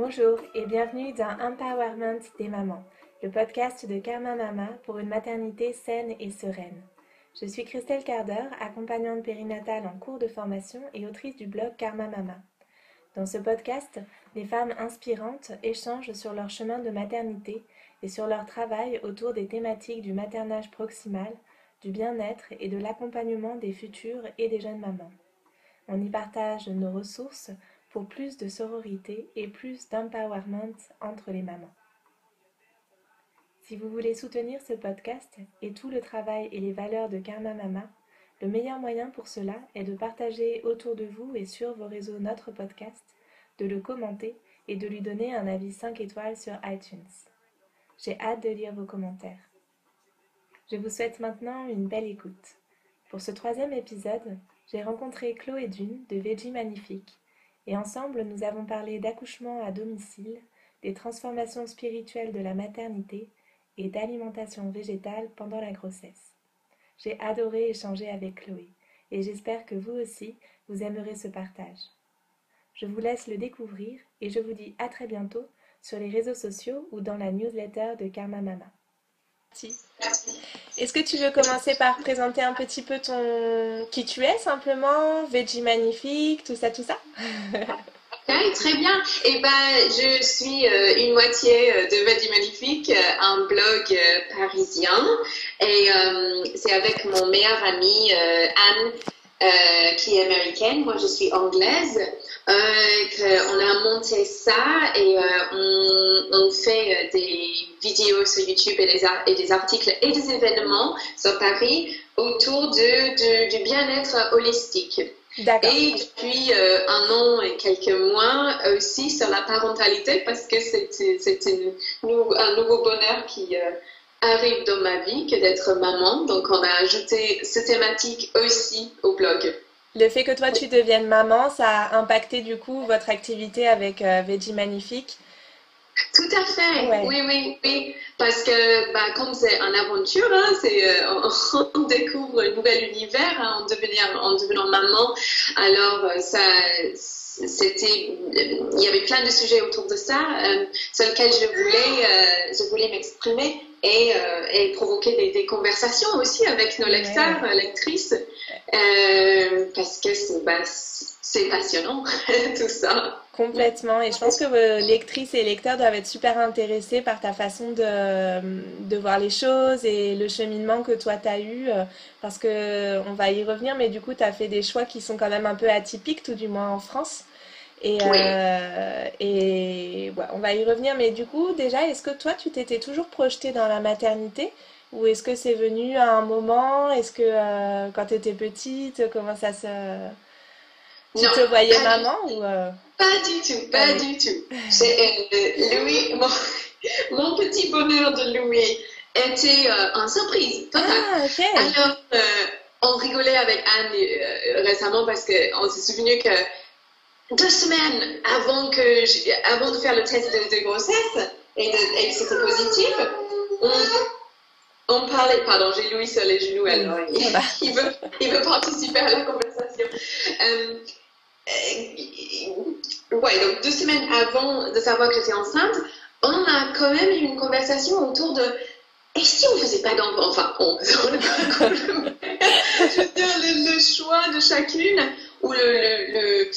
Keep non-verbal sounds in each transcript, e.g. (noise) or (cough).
Bonjour et bienvenue dans Empowerment des mamans, le podcast de Karma Mama pour une maternité saine et sereine. Je suis Christelle Carder, accompagnante périnatale en cours de formation et autrice du blog Karma Mama. Dans ce podcast, les femmes inspirantes échangent sur leur chemin de maternité et sur leur travail autour des thématiques du maternage proximal, du bien-être et de l'accompagnement des futures et des jeunes mamans. On y partage nos ressources pour plus de sororité et plus d'empowerment entre les mamans. Si vous voulez soutenir ce podcast et tout le travail et les valeurs de Karma Mama, le meilleur moyen pour cela est de partager autour de vous et sur vos réseaux notre podcast, de le commenter et de lui donner un avis 5 étoiles sur iTunes. J'ai hâte de lire vos commentaires. Je vous souhaite maintenant une belle écoute. Pour ce troisième épisode, j'ai rencontré Chloé Dune de Veggie Magnifique et ensemble nous avons parlé d'accouchement à domicile, des transformations spirituelles de la maternité et d'alimentation végétale pendant la grossesse. J'ai adoré échanger avec Chloé et j'espère que vous aussi, vous aimerez ce partage. Je vous laisse le découvrir et je vous dis à très bientôt sur les réseaux sociaux ou dans la newsletter de Karma Mama. Est-ce que tu veux commencer par présenter un petit peu ton qui tu es simplement, Veggie Magnifique, tout ça, tout ça? (laughs) Ok, très bien. Eh ben, je suis euh, une moitié euh, de Veggie Magnifique, euh, un blog parisien, et c'est avec mon meilleur ami Anne, qui est américaine. Moi, je suis anglaise. Euh, on a monté ça et euh, on, fait euh, des vidéos sur YouTube et des, et des, articles et des événements sur Paris autour de, du bien-être holistique. Et depuis un an et quelques mois aussi sur la parentalité parce que c'est un nouveau bonheur qui arrive dans ma vie que d'être maman. Donc on a ajouté cette thématique aussi au blog. Le fait que toi tu deviennes maman, ça a impacté du coup votre activité avec euh, Veggie Magnifique? Tout à fait, oui, oui, oui. Parce que bah, comme c'est une aventure, hein, c'est, euh, (laughs) on, découvre un nouvel univers hein, en, devenir, en devenant maman. Alors, euh, ça, c'était, il y avait plein de sujets autour de ça sur lesquels je voulais, je voulais m'exprimer et, et provoquer des, des, conversations aussi avec nos lecteurs, lectrices. Euh, parce que bah, c'est passionnant, (laughs) tout ça. Complètement. Et je pense que vos lectrices et lecteurs doivent être super intéressés par ta façon de, de voir les choses et le cheminement que toi tu as eu. Euh, parce que on va y revenir, mais du coup, tu as fait des choix qui sont quand même un peu atypiques, tout du moins en France. Et, euh, et on va y revenir. Mais du coup, déjà, est-ce que toi, tu t'étais toujours projetée dans la maternité? Ou est-ce que c'est venu à un moment? Est-ce que euh, quand tu étais petite, comment ça se... Tu te voyais maman ou euh? Pas du tout, pas du tout. C'est Louis, (laughs) mon, petit bonheur de Louis était en surprise Ah, ok. Alors, on rigolait avec Anne récemment parce qu'on s'est souvenu que deux semaines avant, que avant de faire le test de, grossesse et, et que c'était positif, on on parlait, pardon, j'ai Louis sur les genoux, alors il, veut, il veut participer à la conversation. Euh, euh, ouais, donc deux semaines avant de savoir que j'étais enceinte, on a quand même eu une conversation autour de et si on faisait pas d'enfant? Enfin, on, (laughs) je veux dire, le, choix de chacune, ou le, le, le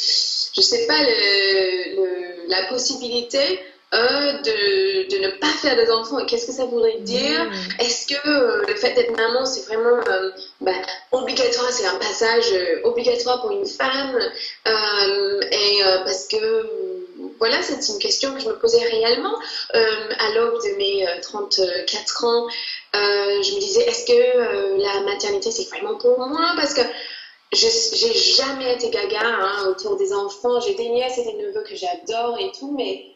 je sais pas, le, la possibilité euh, de, de, ne pas faire des enfants. Qu'est-ce que ça voudrait dire mm. Est-ce que euh, le fait d'être maman, c'est vraiment euh, bah, obligatoire C'est un passage obligatoire pour une femme Et parce que, voilà, c'est une question que je me posais réellement à l'aube de mes 34 ans. je me disais, est-ce que la maternité, c'est vraiment pour moi? Parce que j'ai jamais été gaga hein, autour des enfants. J'ai des nièces et des neveux que j'adore et tout, mais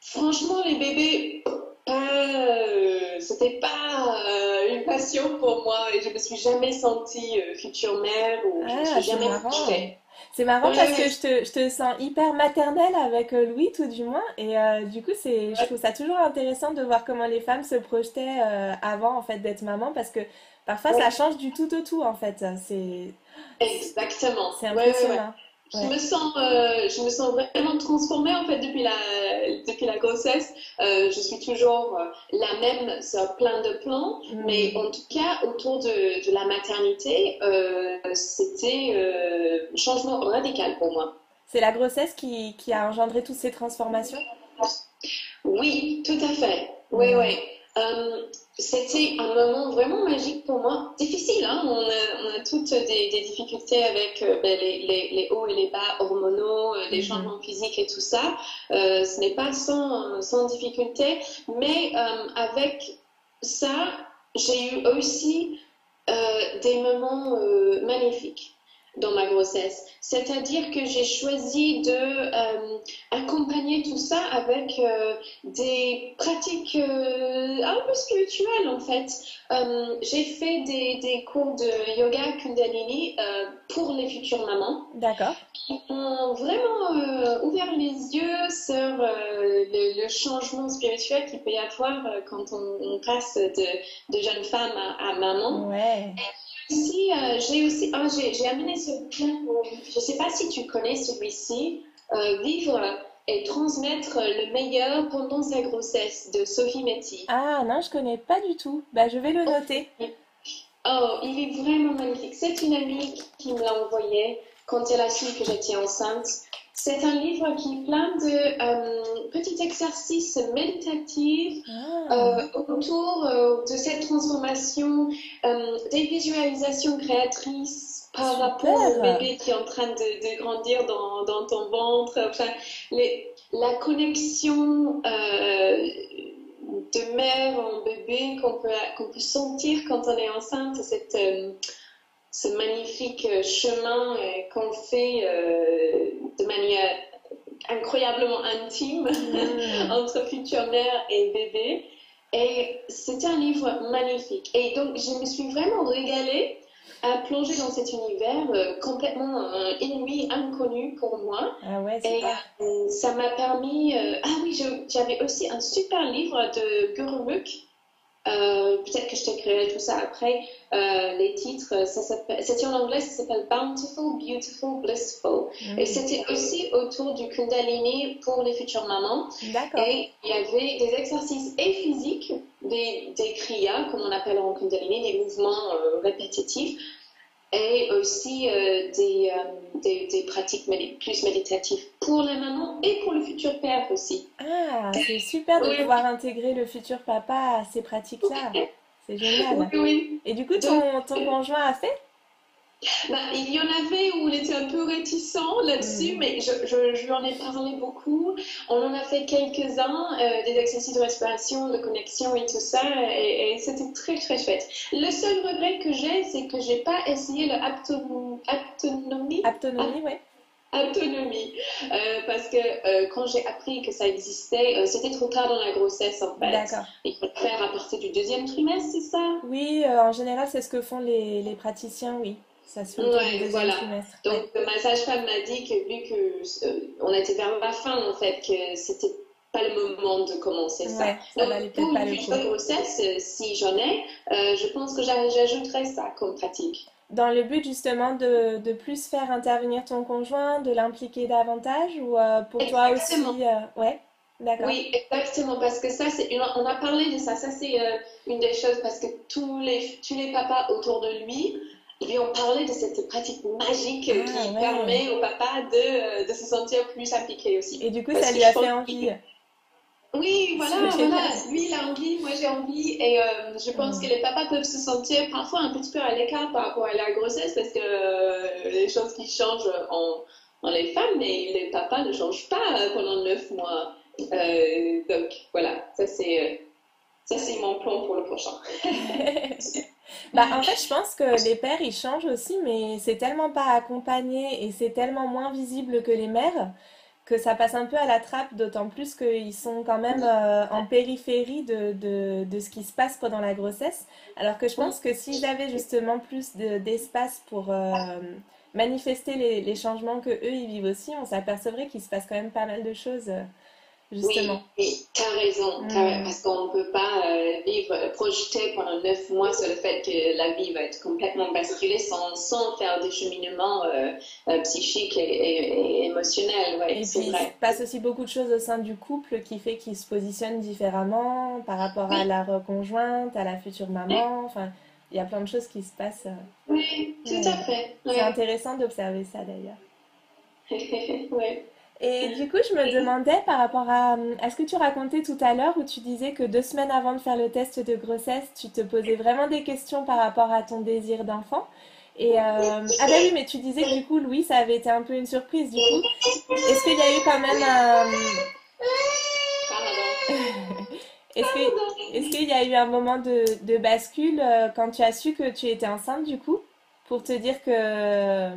Franchement, les bébés, euh, c'était pas euh, une passion pour moi et je me suis jamais sentie euh, future mère ou je me ah, suis jamais C'est marrant parce que je te, je te, sens hyper maternelle avec Louis, tout du moins. Et du coup, c'est, je trouve ça toujours intéressant de voir comment les femmes se projetaient avant en fait d'être maman parce que parfois ça change du tout au tout en fait. C'est exactement. C'est impressionnant. Je me sens, euh, je me sens vraiment transformée en fait depuis la, depuis la grossesse. Euh, je suis toujours euh, la même sur plein de plans, mm. mais en tout cas autour de, de la maternité, c'était un changement radical pour moi. C'est la grossesse qui, qui, a engendré toutes ces transformations? Oui, tout à fait. Oui, mm. oui. C'était un moment vraiment magique pour moi. Difficile, hein on, a, toutes des, difficultés avec euh, ben, les, hauts et les bas hormonaux, euh, les mhm. changements physiques et tout ça. Euh, ce n'est pas sans, sans, difficulté, mais avec ça, j'ai eu aussi des moments magnifiques dans ma grossesse. C'est-à-dire que j'ai choisi de euh, accompagner tout ça avec euh, des pratiques euh, un peu spirituelles en fait. j'ai fait des, des, cours de yoga Kundalini pour les futures mamans. D'accord. Qui ont vraiment ouvert les yeux sur le, changement spirituel qu'il peut y avoir quand on, passe de, de, jeune femme à, maman. Ouais. Ici, euh, j'ai aussi, ah, j'ai amené ce bouquin, je ne sais pas si tu connais celui-ci, euh, Vivre et transmettre le meilleur pendant sa grossesse de Sophie Metty. Ah non, je connais pas du tout. Bah, je vais le noter. Oh, il est vraiment magnifique. C'est une amie qui me l'a envoyé quand elle a su que j'étais enceinte. C'est un livre qui est plein de euh, petits exercices méditatifs ah. euh, autour euh, de cette transformation, des visualisations créatrices par rapport au bébé qui est en train de, grandir dans, dans, ton ventre, enfin, les, la connexion de mère en bébé qu'on peut, qu'on peut sentir quand on est enceinte, cette ce magnifique euh, chemin euh, qu'on fait euh, de manière incroyablement intime mm. (laughs) entre future mère et bébé. Et c'était un livre magnifique. Et donc, je me suis vraiment régalée à plonger dans cet univers complètement inouï, inconnu pour moi. Ah ouais, et ça m'a permis. ah oui, j'avais aussi un super livre de Gurumuk euh, peut-être que je t'écrirai tout ça après. Euh, les titres, c'était en anglais, ça s'appelle Bountiful, Beautiful, Blissful. Mm. Et c'était aussi autour du Kundalini pour les futures mamans. Et il y avait des exercices et physiques, des, des kriyas, comme on appelle en Kundalini, des mouvements euh, répétitifs, et aussi euh, des, euh, des, des, pratiques plus méditatives pour la maman et pour le futur père aussi. Ah, c'est super de pouvoir intégrer le futur papa à ces pratiques-là. C'est génial. Oui, Et du coup, ton, ton conjoint a fait? Bah, il y en avait où il était un peu réticent là-dessus, mm. mais je, je, je, lui en ai parlé beaucoup. On en a fait quelques-uns, euh, des exercices de respiration, de connexion et tout ça, et, c'était très très chouette. Le seul regret que j'ai, c'est que j'ai pas essayé le autonomie. Autonomie, oui. Autonomie, euh, parce que euh, quand j'ai appris que ça existait, c'était trop tard dans la grossesse en fait. D'accord. Il faut le faire à partir du deuxième trimestre, c'est ça? Oui, en général, c'est ce que font les, les praticiens, oui. Ça se fait voilà. Donc ma sage-femme m'a dit que vu que euh, on était vers la fin en fait, que c'était pas le moment de commencer ça. ça Donc pour une future grossesse, euh, si j'en ai, euh, je pense que j'ajouterais ça comme pratique. Dans le but justement de, de, plus faire intervenir ton conjoint, de l'impliquer davantage ou pour toi aussi Ouais, d'accord. Oui, exactement, parce que ça, c'est on a parlé de ça, ça c'est une des choses parce que tous les, tous les papas autour de lui lui ont parlé de cette pratique magique ah, qui permet au papa de, de, se sentir plus impliqué aussi. Et du coup, ça lui a fait envie. Oui, voilà, voilà. Lui, il a envie, moi j'ai envie. Et euh, je pense mm. que les papas peuvent se sentir parfois un petit peu à l'écart par rapport à la grossesse parce que euh, les choses qui changent en, en, les femmes, mais les papas ne changent pas pendant neuf mois. Euh, donc voilà, ça c'est mon plan pour le prochain. (laughs) (laughs) Bah, en fait, je pense que les pères, ils changent aussi, mais c'est tellement pas accompagné et c'est tellement moins visible que les mères que ça passe un peu à la trappe, d'autant plus qu'ils sont quand même euh, en périphérie de, de, de, ce qui se passe pendant la grossesse. Alors que je pense que s'ils avaient justement plus d'espace pour euh, manifester les, les, changements que eux ils vivent aussi, on s'apercevrait qu'il se passe quand même pas mal de choses. Justement. Oui, tu as raison, parce qu'on ne peut pas euh, vivre, projeter pendant neuf mois sur le fait que la vie va être complètement basculée sans, sans faire des cheminements euh, euh, psychiques et, et- et émotionnels. Et Ouais, puis, c'est il se vrai. passe aussi beaucoup de choses au sein du couple qui fait qu'ils se positionnent différemment par rapport à Oui, la reconjointe, à la future maman. Enfin, il y a plein de choses qui se passent. euh, oui, tout à fait. C'est Ouais. intéressant d'observer ça d'ailleurs. (laughs) Ouais. Et du coup, je me demandais par rapport à, à ce que tu racontais tout à l'heure où tu disais que deux semaines avant de faire le test de grossesse, tu te posais vraiment des questions par rapport à ton désir d'enfant? Et euh, ah bah oui, mais tu disais que du coup, Louis, ça avait été un peu une surprise. Du coup, est-ce qu'il y a eu quand même un, (laughs) Pardon. est-ce qu'il y a eu un moment de, de bascule euh, quand tu as su que tu étais enceinte du coup, pour te dire que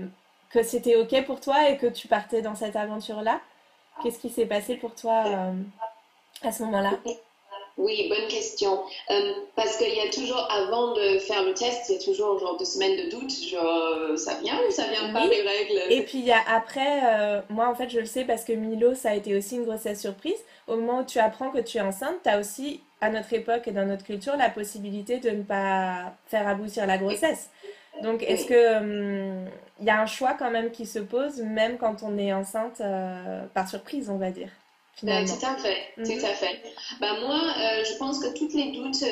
que c'était ok pour toi et que tu partais dans cette aventure-là? Qu'est-ce qui s'est passé pour toi euh, à ce moment-là? Oui, bonne question. Euh, parce qu'il y a toujours, avant de faire le test, il y a toujours genre deux semaines de doute, genre euh, ça vient ou ça vient pas Oui. les Et règles? puis il y a après, euh, moi en fait je le sais parce que Milo ça a été aussi une grossesse surprise. Au moment où tu apprends que tu es enceinte, tu as aussi à notre époque et dans notre culture la possibilité de ne pas faire aboutir la grossesse. Donc est-ce que hum, il y a un choix quand même qui se pose même quand on est enceinte euh, par surprise on va dire Euh, tout à fait, tout Mhm. à fait. Bah, moi, euh, je pense que tous les doutes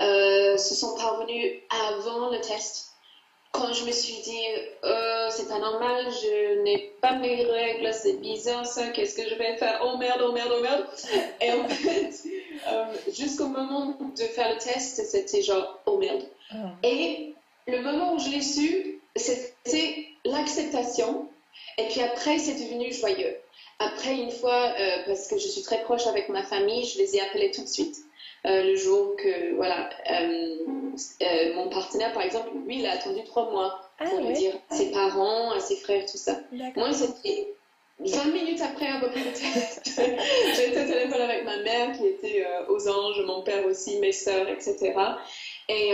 euh, se sont parvenus avant le test. Quand je me suis dit, c'est pas normal, je n'ai pas mes règles, c'est bizarre ça, qu'est-ce que je vais faire? Oh merde, oh merde, oh merde. (laughs) Et en fait, jusqu'au moment de faire le test, c'était genre, oh merde. Ah. Et le moment où je l'ai su, c'était l'acceptation. Et puis après, c'est devenu joyeux. Après, une fois, euh, parce que je suis très proche avec ma famille, je les ai appelés tout de suite. Euh, le jour que, voilà, euh, mon partenaire, par exemple, lui, il a attendu trois mois Ah pour ouais, dire à ses parents, à ses frères, tout ça. Moi, c'était 20 minutes après avoir pris le test. J'étais au téléphone avec ma mère qui était aux anges, mon père aussi, mes sœurs, etc. Et,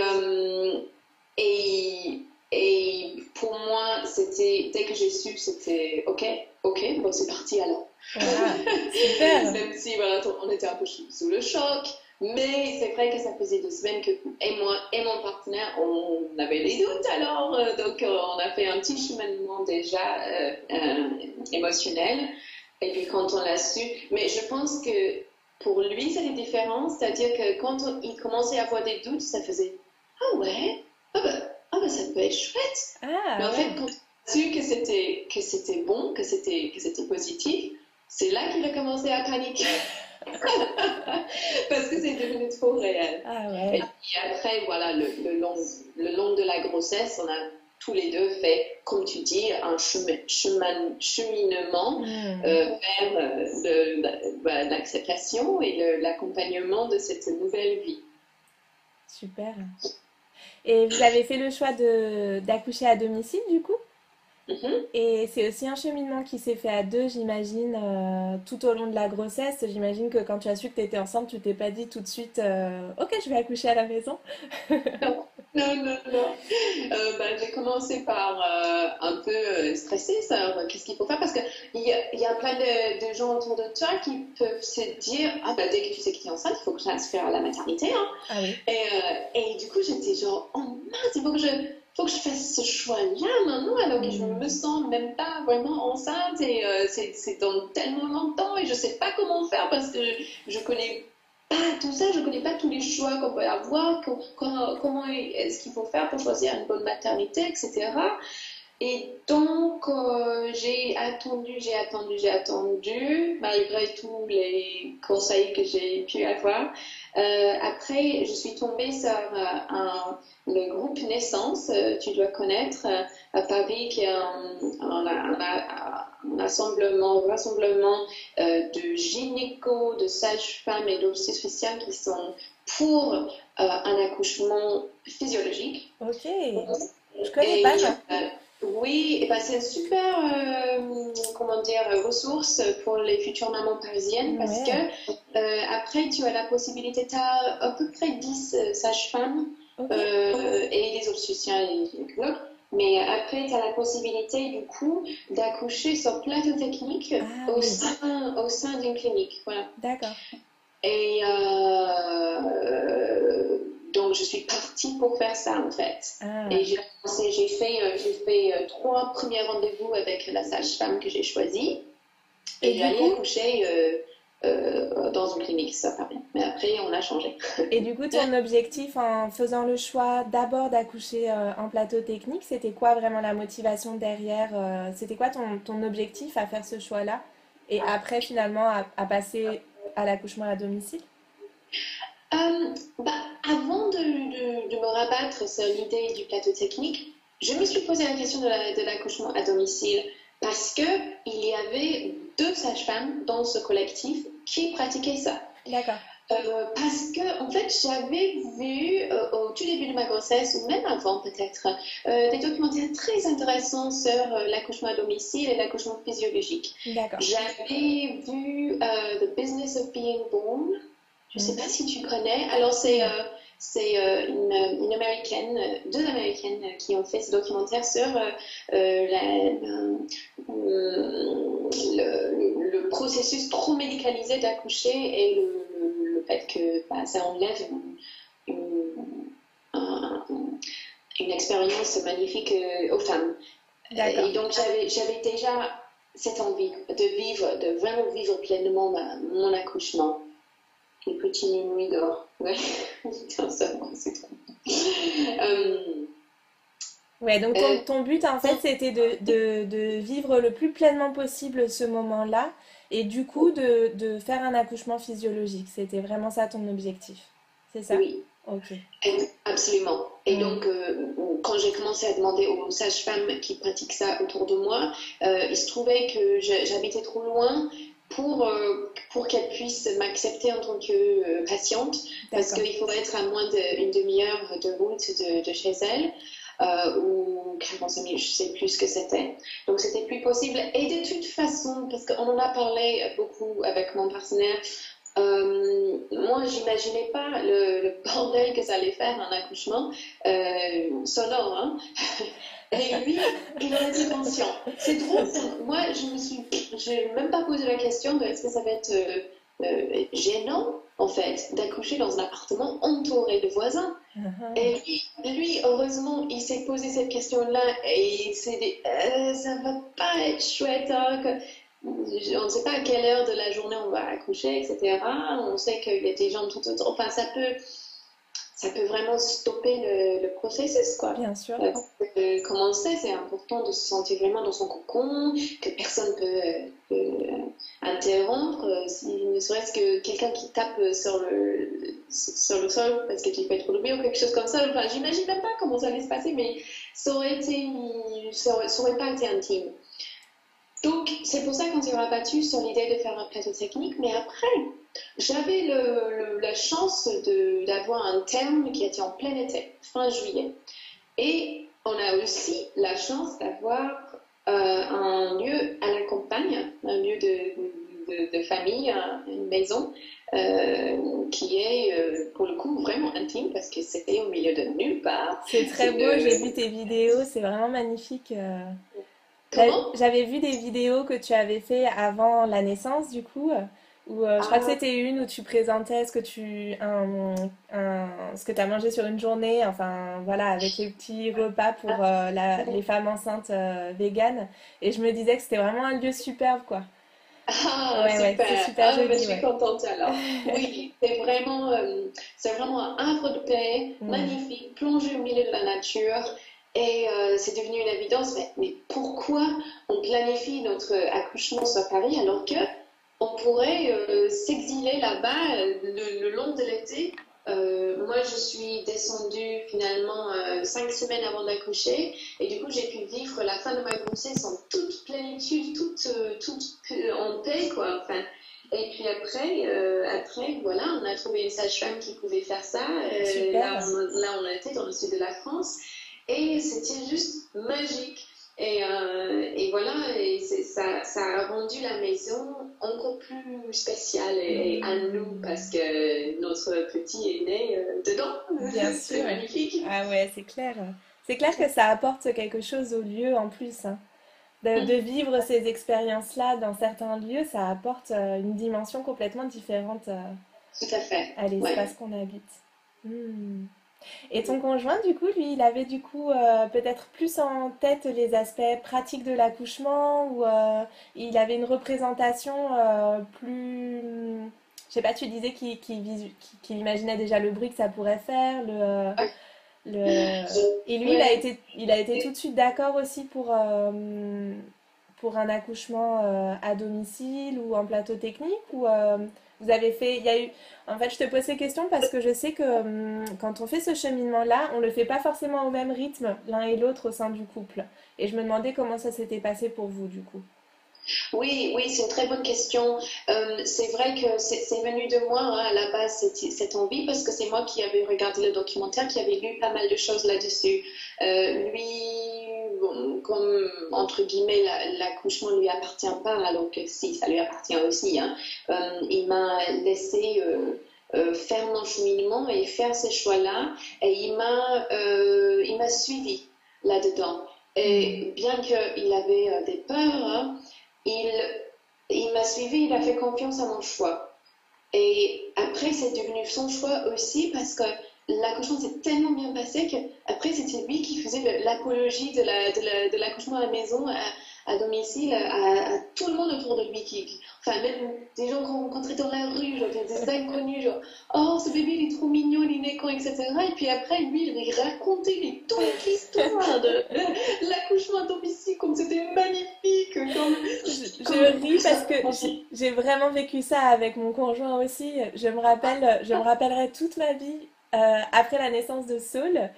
et, et pour moi, c'était, dès que j'ai su, c'était OK, OK, bon, c'est parti alors. Voilà, (laughs) super. Même si voilà, on était un peu sous le choc, mais c'est vrai que ça faisait deux semaines que et moi et mon partenaire, on avait des doutes alors, euh, donc euh, on a fait un petit cheminement déjà euh, euh, émotionnel. Et puis quand on l'a su, mais je pense que pour lui c'était différent, c'est-à-dire que quand on- il commençait à avoir des doutes, ça faisait ah ouais, ah bah, ah bah, ça peut être chouette. Mais Ah en fait, quand on a su que c'était que c'était bon, que c'était que c'était positif, c'est là qu'il a commencé à paniquer (laughs) parce que c'est devenu trop réel. Ah Et puis après, voilà, le, le long le long de la grossesse, on a tous les deux fait, comme tu dis, un chemin, chemin- cheminement Hmm. euh, vers euh, l'acceptation et l'accompagnement de cette nouvelle vie. Super. Et vous avez fait le choix d'accoucher à domicile du coup? Mhm. Et c'est aussi un cheminement qui s'est fait à deux, j'imagine, euh, tout au long de la grossesse. J'imagine que quand tu as su que tu étais enceinte, tu t'es pas dit tout de suite, euh, ok, je vais accoucher à la maison. (laughs) Non, non, non. Euh, ben, j'ai commencé par un peu stresser, ça. Qu'est-ce qu'il faut faire? Parce qu'il y y a plein de, de gens autour de toi qui peuvent se dire Ah, ben, dès que tu sais que tu es enceinte, il faut que je transfère à la maternité. Hein. Ah oui. Et, et du coup, j'étais genre Oh mince, il faut que je, faut que je fasse ce choix-là maintenant, alors que je Mm. me sens même pas vraiment enceinte et euh, c'est dans tellement longtemps et je sais pas comment faire parce que je connais pas tout ça, je connais pas tous les choix qu'on peut avoir, co- comment, comment est-ce qu'il faut faire pour choisir une bonne maternité, etc. Et donc, euh, j'ai attendu, j'ai attendu, j'ai attendu, malgré tous les conseils que j'ai pu avoir. Euh, après, je suis tombée sur euh, un, le groupe Naissance, tu dois connaître, à Paris, qui est un, un, un- un rassemblement, rassemblement euh, de gynéco, de sages-femmes et d'obstétriciens qui sont pour un accouchement physiologique. Ok. Je connais Et, pas oui, et ben c'est une super euh, comment dire, ressource pour les futures mamans parisiennes parce Ouais. que euh, après tu as la possibilité, tu as à peu près 10 euh, sages-femmes euh, et les obstétriciens et les gynécologues Mais après, tu as la possibilité, du coup, d'accoucher sur plateau technique Ah, au oui. sein, au sein d'une clinique. Voilà. D'accord. Et donc, je suis partie pour faire ça, en fait. Ah, Et j'ai fait, euh, fait euh, trois premiers rendez-vous avec la sage-femme que j'ai choisie. Et Et, j'allais accoucher euh, euh, dans une clinique, ça paraît. Mais après, on a changé. (laughs) Et du coup, ton objectif en faisant le choix d'abord d'accoucher euh, en plateau technique, c'était quoi vraiment la motivation derrière C'était quoi ton, ton objectif à faire ce choix-là? Et après, finalement, à, à passer à l'accouchement à domicile? Bah, rabattre sur l'idée du plateau technique, je me suis posé la question de la- de l'accouchement à domicile parce que il y avait deux sages-femmes dans ce collectif qui pratiquaient ça. D'accord. Euh, parce que, en fait, j'avais vu euh, au tout début de ma grossesse, ou même avant peut-être, euh, des documentaires très intéressants sur l'accouchement à domicile et l'accouchement physiologique. D'accord. J'avais vu The Business of Being Born. Je ne sais Mhm. pas si tu connais. Alors, c'est c'est euh, une, une américaine, euh, deux américaines euh, qui ont fait ce documentaire sur euh, euh, la- euh, le, le processus trop médicalisé d'accoucher et le, fait que bah, ça enlève une, une- un- une expérience magnifique aux femmes. Et donc, j'avais j'avais déjà cette envie de vivre, de vraiment vivre pleinement ma- mon accouchement. Les petits nuits d'or. Ouais, (laughs) c'est trop. Euh, Ouais, donc ton, Euh, ton but, en fait, c'était de, de, de vivre le plus pleinement possible ce moment-là et du coup de, de faire un accouchement physiologique. C'était vraiment ça ton objectif. C'est ça? oui, Ok. absolument. Et Mm. donc, euh, quand j'ai commencé à demander aux sages-femmes qui pratiquent ça autour de moi, euh, il se trouvait que j'habitais trop loin pour, euh, pour qu'elles puissent m'accepter en tant que euh, patiente. Parce qu'il faut être à moins d'une demi-heure de route de, de chez elle, euh, ou 45 minutes, je sais plus ce que c'était. Donc c'était plus possible. Et de toute façon, parce qu'on en a parlé beaucoup avec mon partenaire, euh, moi j'imaginais pas le, le bordel que ça allait faire un accouchement euh, sonore. Hein? (laughs) Et lui, il en était conscient. C'est ça. moi je me suis, j'ai même pas posé la question de est-ce que ça va être euh, euh, gênant en fait d'accoucher dans un appartement entouré de voisins. Mhm. Et lui, lui, heureusement, il s'est posé cette question-là et il s'est dit Euh, ça va pas être chouette. hein, que- On ne sait pas à quelle heure de la journée on va accoucher, etc. On sait qu'il y a des gens tout autour. Enfin, ça peut, ça peut vraiment stopper le, le processus, quoi. Bien sûr. Euh, euh, comme on le sait, c'est important de se sentir vraiment dans son cocon, que personne peut, peut, interrompre, euh, si, ne serait-ce que quelqu'un qui tape sur le, sur le sol parce que tu trop de bruit ou quelque chose comme ça. Enfin, j'imagine même pas comment ça allait se passer, mais ça aurait été, ça aurait, ça aurait pas été intime. Donc, c'est pour ça qu'on s'est rabattu sur l'idée de faire un plateau technique, mais après, j'avais la chance d'avoir un terme qui était en plein été, fin juillet. Et on a aussi la chance d'avoir euh, un lieu à la campagne, un lieu de, de- de famille, un- une maison, euh, qui est euh, pour le coup vraiment intime parce que c'était au milieu de nulle part. C'est très beau, j'ai vu tes vidéos, c'est vraiment magnifique. Euh. J'avais vu des vidéos que tu avais fait avant la naissance, du coup, euh, où euh, je crois que Ah. c'était une où tu présentais ce que tu un, un- ce que as mangé sur une journée, enfin voilà, avec les petits repas pour euh, la- les femmes enceintes euh, véganes. Et je me disais que c'était vraiment un lieu superbe, quoi. Ah, Ouais, super. Ah, joli, je suis ouais. contente alors. Oui, (laughs) c'est vraiment, euh, c'est vraiment un havre de paix, Mm. magnifique, plongé au milieu de la nature. Et euh, c'est devenu une évidence, mais, mais pourquoi on planifie notre accouchement sur Paris alors que on pourrait euh, s'exiler là-bas euh, le, le long de l'été? Euh, moi, je suis descendue finalement euh, cinq semaines avant d'accoucher et du coup, j'ai pu vivre la fin de ma grossesse en toute plénitude, toute, euh, toute euh, en paix, quoi. Enfin, et puis après, euh, après, voilà, on a trouvé une sage-femme qui pouvait faire ça. Euh, là, on, là, on était dans le sud de la France et c'était juste magique. Et, euh, et voilà, et ça, ça a rendu la maison encore plus spéciale et, et à nous parce que notre petit est né euh, dedans. Bien (laughs) C'est sûr. magnifique. Ah ouais, c'est clair. c'est clair que ça apporte quelque chose au lieu en plus. Hein. De, de, vivre ces expériences-là dans certains lieux, ça apporte une dimension complètement différente Tout à, fait. à l'espace qu'on habite. Hmm. Et ton conjoint, du coup, lui, il avait du coup euh, peut-être plus en tête les aspects pratiques de l'accouchement ou euh, il avait une représentation euh, plus... Je sais pas, tu disais qu'il imaginait déjà le bruit que ça pourrait faire, le... Et lui, il, a été, il a été tout de suite d'accord aussi pour, pour un accouchement à domicile ou en plateau technique ou vous avez fait, il y a eu, en fait, je te pose ces questions parce que je sais que hum, quand on fait ce cheminement-là, on le fait pas forcément au même rythme l'un et l'autre au sein du couple. Et je me demandais comment ça s'était passé pour vous du coup. Oui, oui, c'est une très bonne question. Hum, c'est vrai que c'est venu de moi hein, à la base cette, envie parce que c'est moi qui avais regardé le documentaire, qui avait lu pas mal de choses là-dessus. Euh, lui, comme entre guillemets l'accouchement ne lui appartient pas, alors que si, ça lui appartient aussi. Hein. Euh, il m'a laissé euh, euh, faire mon cheminement et faire ces choix-là, et il m'a il m'a suivi là-dedans. Et bien qu'il avait des peurs, hein, il, il m'a suivi, il a fait confiance à mon choix. Et après, c'est devenu son choix aussi parce que l'accouchement s'est tellement bien passé qu'après, c'était lui qui faisait l'apologie de l'accouchement la, de à la maison, à, domicile, à, tout le monde autour de lui. Qui, enfin, même des gens qu'on rencontrait dans la rue, genre, des (laughs) inconnus, genre, oh, ce bébé, il est trop mignon, il est quand, etc. Et puis après, lui, il racontait toute (laughs) l'histoire de l'accouchement à domicile, comme c'était magnifique. Comme, je, ris parce que j'ai vraiment vécu ça avec mon conjoint aussi. Je me rappelle, je me rappellerai toute ma vie euh, après la naissance de Saul,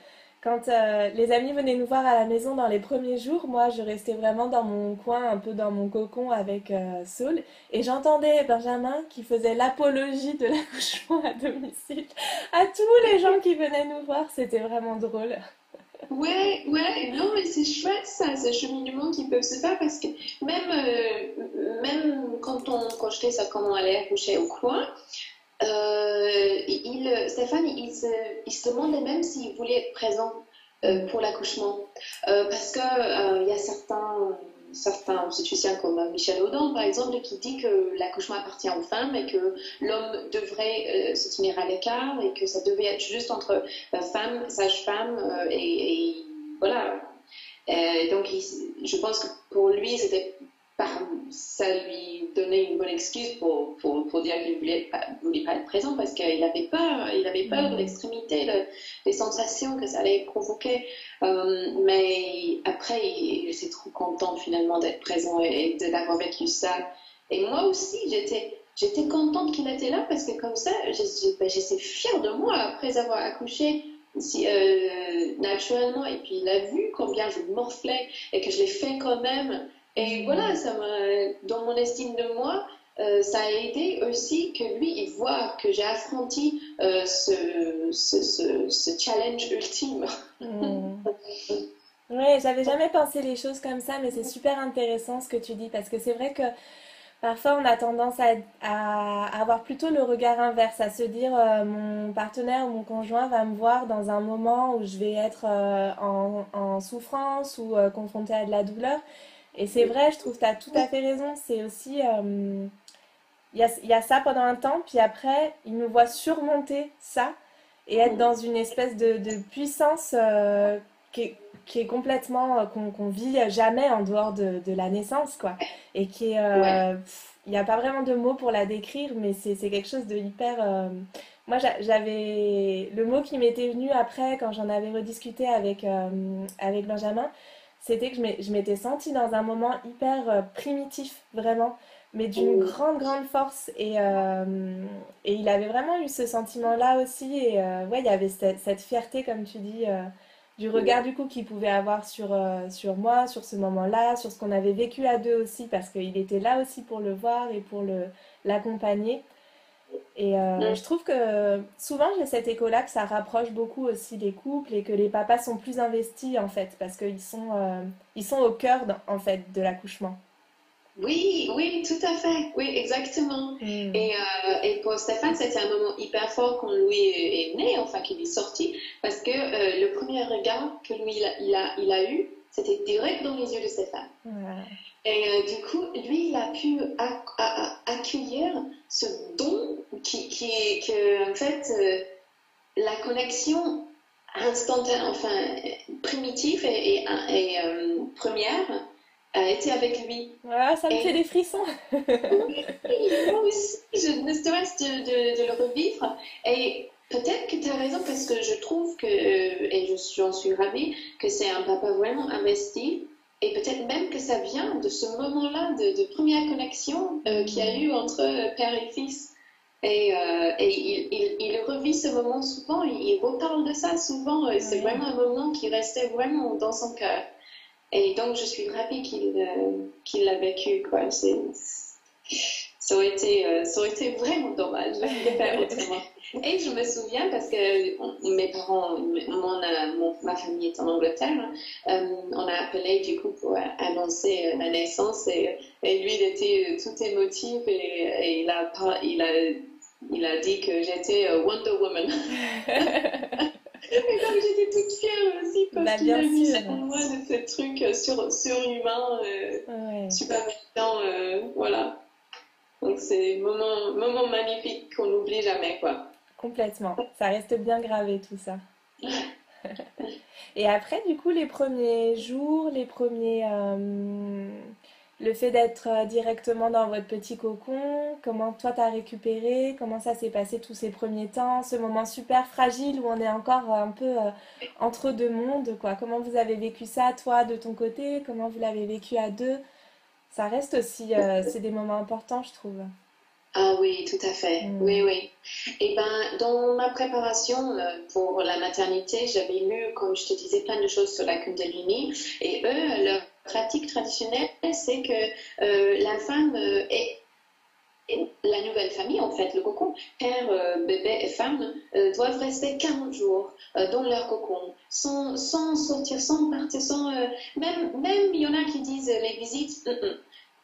quand euh, les amis venaient nous voir à la maison dans les premiers jours, moi je restais vraiment dans mon coin, un peu dans mon cocon avec euh, Saul, et j'entendais Benjamin qui faisait l'apologie de (laughs) l'accouchement à domicile à tous les gens qui venaient nous voir, c'était vraiment drôle. Ouais, ouais, non, mais c'est chouette ça, ce cheminement qui peut se faire parce que même, même quand, on, quand ça, quand on allait accoucher au coin, euh, il, Stéphane, il se, il se demandait même s'il voulait être présent euh, pour l'accouchement. Euh, parce qu'il il y a certains, certains obstétriciens comme Michel Audin, par exemple, qui dit que l'accouchement appartient aux femmes et que l'homme devrait se tenir à l'écart et que ça devait être juste entre femme, sage-femme et, voilà. donc, je pense que pour lui, c'était ça lui donnait une bonne excuse pour, pour, pour dire qu'il ne voulait, voulait, pas être présent parce qu'il avait peur, il avait peur de mm. l'extrémité, les sensations que ça allait provoquer. Euh, mais après, j'étais trop contente finalement d'être présent et, d'avoir vécu ça. Et moi aussi, j'étais j'étais contente qu'il était là parce que comme ça, ben, j'étais fière de moi après avoir accouché si, euh, naturellement. Et puis il a vu combien je morflais et que je l'ai fait quand même. Et voilà, ça dans mon estime de moi, euh, ça a aidé aussi que lui, il voit que j'ai affronté euh, ce, ce, challenge ultime. Hmm. Oui, j'avais jamais pensé les choses comme ça, mais c'est super intéressant ce que tu dis parce que c'est vrai que parfois on a tendance à, avoir plutôt le regard inverse, à se dire euh, mon partenaire ou mon conjoint va me voir dans un moment où je vais être en, en, souffrance ou confronté à de la douleur. Et c'est vrai, je trouve que tu as tout à fait raison. C'est aussi. Euh, il y, a, ça pendant un temps, puis après, il nous voit surmonter ça et être dans une espèce de, puissance euh, qui, est, complètement. Euh, qu'on vit jamais en dehors de, la naissance, quoi. Et qui est. Il n'y a pas vraiment de mots pour la décrire, mais c'est quelque chose de hyper. Moi, j'avais. Le mot qui m'était venu après, quand j'en avais rediscuté avec, avec Benjamin, c'était que je m'étais sentie dans un moment hyper euh, primitif, vraiment, mais d'une grande, grande force. Et, euh, et, il avait vraiment eu ce sentiment-là aussi. Et euh, ouais, il y avait cette, fierté, comme tu dis, du regard du coup qu'il pouvait avoir sur, sur moi, sur ce moment-là, sur ce qu'on avait vécu à deux aussi, parce qu'il était là aussi pour le voir et pour l'accompagner. Et euh, je trouve que souvent j'ai cet écho-là que ça rapproche beaucoup aussi les couples et que les papas sont plus investis en fait parce qu'ils sont, euh, ils sont au cœur en fait de l'accouchement. Oui, oui, tout à fait. Oui, exactement. Mm. Et, euh, et pour Stéphane, c'était un moment hyper fort quand Louis est, né, enfin qu'il est sorti, parce que euh, le premier regard que Louis il a, il a, il a eu, c'était direct dans les yeux de Stéphane. Et euh, du coup, lui, il a pu accueillir ce don qui, qui est que, en fait, euh, la connexion instantanée, enfin, primitive et, et, et, euh, première a été avec lui. Ah, ça me Et- fait des frissons. Oui, moi aussi, je ne stresse de, de, de le revivre. Et peut-être que tu as raison parce que je trouve que, euh, et je- j'en suis ravie, que c'est un papa vraiment investi. Et peut-être même que ça vient de ce moment-là de, de première connexion euh, qu'il y a eu entre père et fils. Et, euh, et il, il, il revit ce moment souvent, il, il reparle de ça souvent. Et c'est vraiment un moment qui restait vraiment dans son cœur. Et donc, je suis ravie qu'il euh, l'a vécu. Quoi. C'est, ça, aurait été, euh, ça aurait été vraiment dommage de faire (laughs) autrement. Et je me souviens, parce que on- mes parents, mon, euh, mon- ma famille est en Angleterre, on a appelé du coup pour annoncer ma naissance. Et, et lui, il était tout émotif et, et il, a, il, a, il a dit que j'étais euh, Wonder Woman. (laughs) Et donc j'étais toute fière aussi parce Bah, qu'il a sûr. en moi de ce truc euh, sur, surhumain, euh, Ouais. super méchant, euh, voilà. Donc c'est un moment, moment magnifique qu'on n'oublie jamais, quoi. Complètement. Ça reste bien gravé tout ça. (laughs) Et après, du coup, les premiers jours, les premiers... euh, le fait d'être euh, directement dans votre petit cocon, comment toi t'as récupéré, comment ça s'est passé tous ces premiers temps, ce moment super fragile où on est encore euh, un peu euh, entre deux mondes, quoi. Comment vous avez vécu ça, toi, de ton côté, comment vous l'avez vécu à deux? Ça reste aussi, euh, c'est des moments importants, je trouve. Ah oui, tout à fait. Mm. Oui, oui. Et ben, dans ma préparation pour la maternité, j'avais lu, comme je te disais, plein de choses sur la Kundalini. Et eux, leur pratique traditionnelle, c'est que euh, la femme euh, et la nouvelle famille, en fait, le cocon, père, euh, bébé et femme, euh, doivent rester 40 jours euh, dans leur cocon, sans, sortir, sans partir, sans... euh, même, même, il y en a qui disent euh, les visites, hum, hum.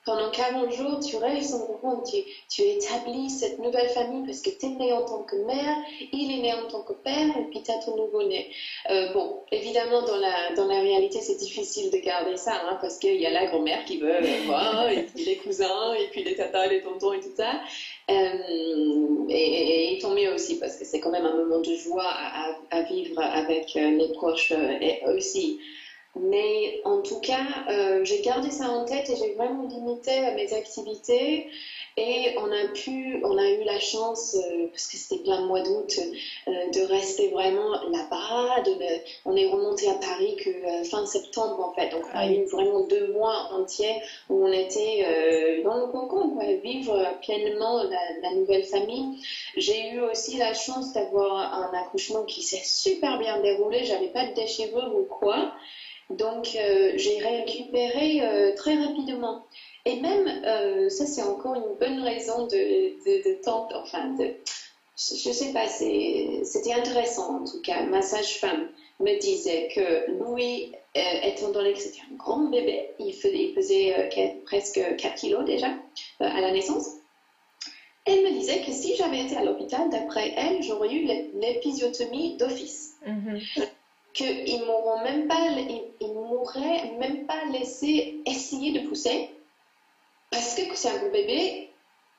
Pendant 40 jours, tu restes en cocon, tu, tu établis cette nouvelle famille parce que tu es né en tant que mère, il est né en tant que père, et puis tu as ton nouveau-né. Euh, bon, évidemment, dans la, réalité, c'est difficile de garder ça, hein, parce qu'il y a la grand-mère qui veut euh, et puis les cousins, et puis les tatas, les tontons, et tout ça. Euh, et, et, tant mieux aussi, parce que c'est quand même un moment de joie à, vivre avec les proches et aussi. Mais en tout cas, euh, j'ai gardé ça en tête et j'ai vraiment limité mes activités. Et on a pu, on a eu la chance, euh, parce que c'était plein mois d'août, euh, de rester vraiment là-bas. de on est remonté à Paris que fin septembre en fait. Donc on a Ah eu vraiment deux mois entiers où on était dans le cocon, quoi, vivre pleinement la, la nouvelle famille. J'ai eu aussi la chance d'avoir un accouchement qui s'est super bien déroulé. J'avais pas de déchirure ou quoi. Donc, euh, j'ai récupéré euh, très rapidement. Et même, euh, ça c'est encore une bonne raison de, de, de enfin, de, je, je sais pas, c'était intéressant en tout cas. Ma sage-femme me disait que Louis, étant donné que c'était un grand bébé, il pesait presque 4 kilos déjà à la naissance. Elle me disait que si j'avais été à l'hôpital, d'après elle, j'aurais eu l'ép- l'épisiotomie d'office Mhm. Qu'ils m'auront même pas, ils, ils m'auraient même pas laissé essayer de pousser parce que c'est un gros bébé,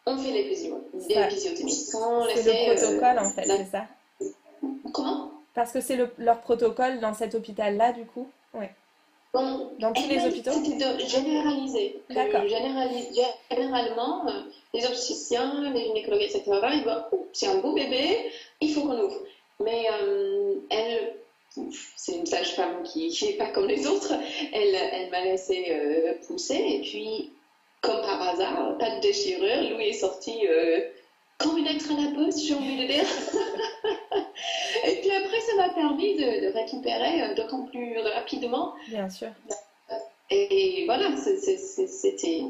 on fait Ça, l'épisiotomie sans C'est laisser. le protocole en euh, fait, la- c'est ça? Comment? Parce que c'est le- leur protocole dans cet hôpital-là, du coup? Ouais. Bon, Dans tous les hôpitaux? C'était de généraliser. Que D'accord. généralement, euh, les obstétriciens, les gynécologues, etc., ils voient, Oh, c'est un beau bébé, il faut qu'on ouvre. Mais euh, elle, c'est une sage-femme qui n'est pas comme les autres, elle, elle m'a laissé euh, pousser et puis, comme par hasard, pas de déchirure, Louis est sorti euh, comme une lettre à la poste, j'ai envie de dire. (laughs) et puis après, ça m'a permis de, de récupérer euh, d'autant plus rapidement Bien sûr. et voilà, c'était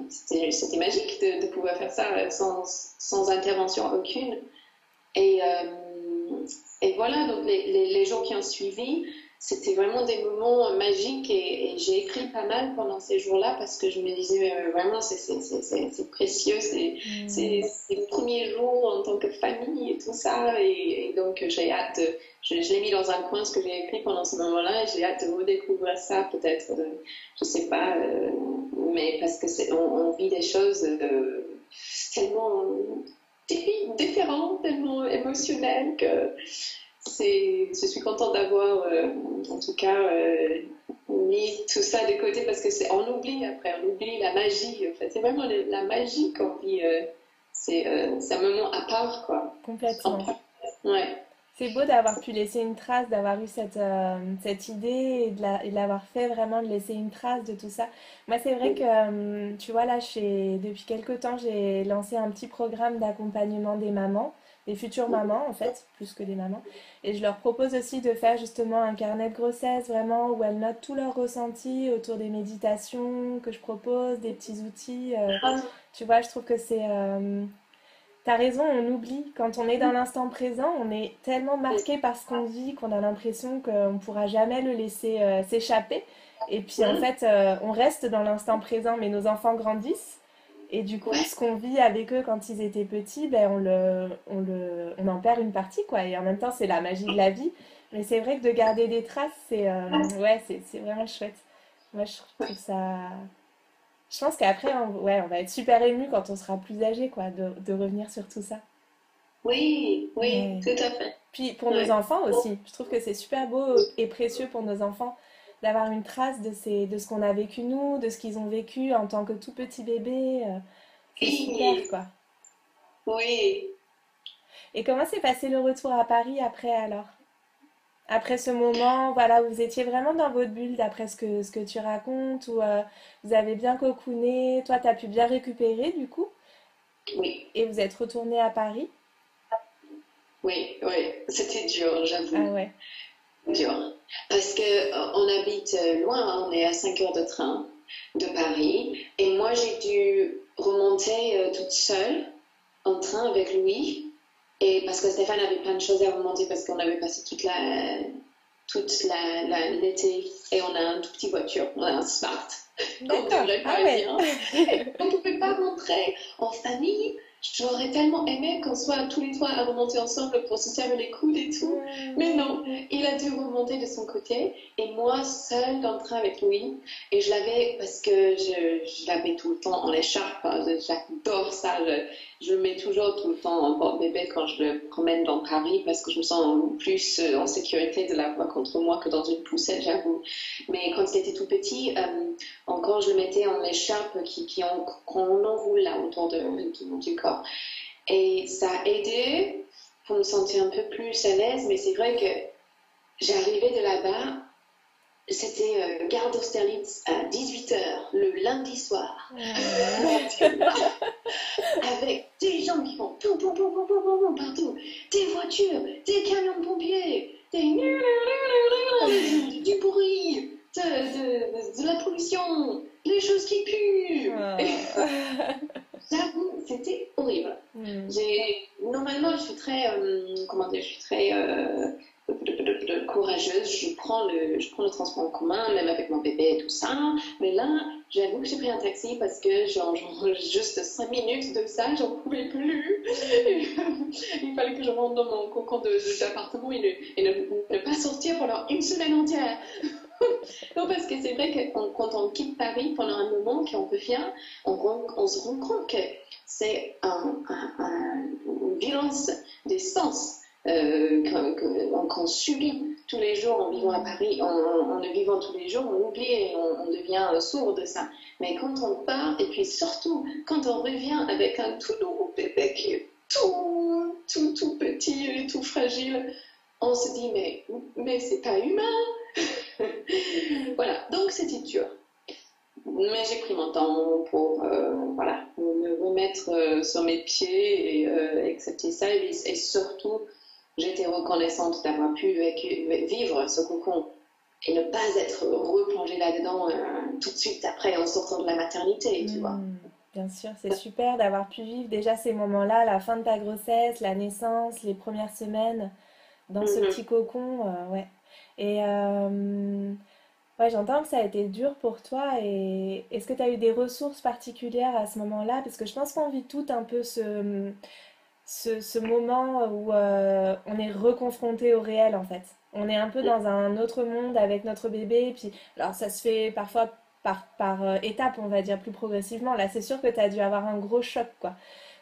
magique de, de pouvoir faire ça euh, sans, sans intervention aucune. Et, euh, et voilà, donc les, les, les jours qui ont suivi, c'était vraiment des moments magiques et, j'ai écrit pas mal pendant ces jours-là parce que je me disais euh, vraiment c'est précieux, c'est le premier jour en tant que famille et tout ça. Et, donc j'ai hâte, je, l'ai mis dans un coin ce que j'ai écrit pendant ce moment-là et j'ai hâte de redécouvrir ça peut-être, euh, je sais pas, euh, mais parce que on, on, vit des choses tellement différentes, tellement émotionnelles que je suis contente d'avoir, euh, en tout cas, euh, mis tout ça de côté parce que c'est, on oublie après, on oublie la magie. En fait. C'est vraiment la magie qu'on vit. Euh, c'est, un moment à part, quoi. Complètement. Ouais. C'est beau d'avoir pu laisser une trace, d'avoir eu cette, cette idée et de, l'avoir fait vraiment, de laisser une trace de tout ça. Moi, c'est vrai que, tu vois, là, depuis quelques temps, j'ai lancé un petit programme d'accompagnement des mamans des futures mamans en fait, plus que des mamans. Et je leur propose aussi de faire justement un carnet de grossesse vraiment où elles notent tous leurs ressentis autour des méditations que je propose, des petits outils. Euh, ah. tu vois, je trouve que c'est... Euh, t'as raison, on oublie. Quand on est dans l'instant présent, on est tellement marqué par ce qu'on vit qu'on a l'impression qu'on ne pourra jamais le laisser euh, s'échapper. Et puis en fait, on reste dans l'instant présent, mais nos enfants grandissent. Et du coup, ce qu'on vit avec eux quand ils étaient petits, ben, on, le, on, le, on en perd une partie, quoi. Et en même temps, c'est la magie de la vie. Mais c'est vrai que de garder des traces, c'est euh, ouais, c'est vraiment chouette. Moi, je trouve ça... Je pense qu'après, on, ouais, on va être super ému quand on sera plus âgé, quoi, de, de revenir sur tout ça. Oui, oui, tout à fait. Puis pour nos enfants aussi, je trouve que c'est super beau et précieux pour nos enfants d'avoir une trace de, ces, de ce qu'on a vécu nous, de ce qu'ils ont vécu en tant que tout petit bébé. Euh, c'est super, quoi. Oui. Et comment s'est passé le retour à Paris après alors? Après ce moment, voilà, vous étiez vraiment dans votre bulle d'après ce que, ce que tu racontes, ou euh, vous avez bien cocooné, toi tu as pu bien récupérer du coup Oui. Et vous êtes retourné à Paris Oui, oui, c'était dur, j'avoue. Ah ouais dur. Parce qu'on euh, habite euh, loin, hein, on est à 5 heures de train de Paris. Et moi, j'ai dû remonter euh, toute seule en train avec Louis. Et parce que Stéphane avait plein de choses à remonter parce qu'on avait passé toute la toute l'été et on a une toute petite voiture, on a un smart. Donc on ne ah ouais. (laughs) on pouvait pas rentrer en famille J'aurais tellement aimé qu'on soit tous les trois à remonter ensemble pour se servir les coudes et tout. Mais non, il a dû remonter de son côté. Et moi, seule dans le train avec Louis. Et je l'avais parce que je, l'avais tout le temps en écharpe. J'adore ça. Je, le mets toujours tout le temps en porte-bébé quand je le promène dans Paris parce que je me sens plus euh, en sécurité de l'avoir contre moi que dans une poussette, j'avoue. Mais quand il était tout petit, euh, encore je le mettais en écharpe qui, qui qu'on enroule là autour de, du corps. Et ça a aidé pour me sentir un peu plus à l'aise, mais c'est vrai que j'arrivais de là-bas, c'était euh, gare d'Austerlitz à 18h le lundi soir. Avec (laughs) (laughs) Des voitures, des camions de pompiers, des... du bruit, de, de, de, la pollution, les choses qui puent. J'avoue, c'était horrible. Hmm. Normalement, je suis très, euh, comment dire, je suis très euh, courageuse. Je prends, le, je prends le transport en commun, même avec mon bébé et tout ça. Mais là, j'avoue que j'ai un taxi parce que, genre, (laughs) juste 5 minutes de ça, j'en pouvais plus. (laughs) Il fallait que je rentre dans mon cocon d'appartement et, et ne, pas sortir pendant une semaine entière. (laughs) non, parce que c'est vrai que quand on quitte Paris pendant un moment qu'on revient, on, on se rend compte que c'est une violence des sens euh, qu'on subit tous les jours en vivant à Paris, en, le vivant tous les jours, on oublie et on, devient sourd de ça. Mais quand on part, et puis surtout quand on revient avec un tout nouveau bébé qui est tout, tout, tout petit et tout fragile, on se dit mais, mais c'est pas humain (laughs) voilà, donc c'était dur. Mais j'ai pris mon temps pour euh, voilà, me remettre euh, sur mes pieds et euh, accepter ça. Et, surtout, j'étais reconnaissante d'avoir pu vivre ce cocon et ne pas être replongée là-dedans tout de suite après en sortant de la maternité, tu vois. Hmm, bien sûr, c'est super d'avoir pu vivre déjà ces moments-là, la fin de ta grossesse, la naissance, les premières semaines dans ce mhm. petit cocon. ouais. Et ouais, j'entends que ça a été dur pour toi. Et est-ce que tu as eu des ressources particulières à ce moment-là? Parce que je pense qu'on vit tout un peu ce, ce, ce moment où on est reconfronté au réel en fait. On est un peu dans un autre monde avec notre bébé. Puis, alors ça se fait parfois par, par étapes, on va dire, plus progressivement. Là, c'est sûr que tu as dû avoir un gros choc, quoi.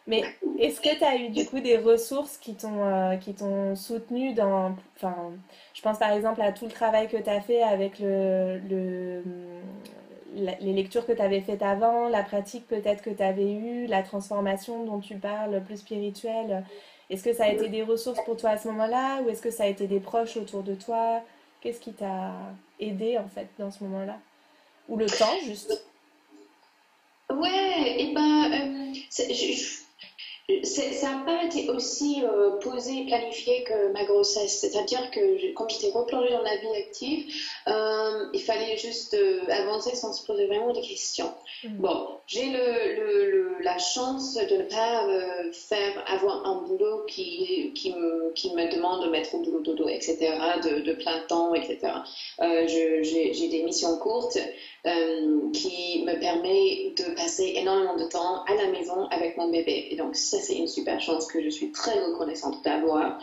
Mais est-ce que tu as eu du coup des ressources qui t'ont euh, qui t'ont soutenu dans enfin je pense par exemple à tout le travail que tu as fait avec le les lectures que tu avais faites avant, la pratique peut-être que tu avais eue, la transformation dont tu parles plus spirituelle. Est-ce que ça a été des ressources pour toi à ce moment-là ou est-ce que ça a été des proches autour de toi? Qu'est-ce qui t'a aidé en fait dans ce moment-là? Ou le temps juste? Ouais, et ben, euh, ça n'a pas été aussi euh, posé, planifié que ma grossesse. C'est-à-dire que quand j'étais replongée dans la vie active, euh, il fallait juste euh, avancer sans se poser vraiment de questions. Mm. Bon, j'ai le, la chance de ne pas faire avoir un boulot qui, qui, me, demande de mettre au boulot dodo, etc., de, plein temps, etc. j'ai des missions courtes. Euh, qui me permet de passer énormément de temps à la maison avec mon bébé. Et donc ça, c'est une super chance que je suis très reconnaissante d'avoir.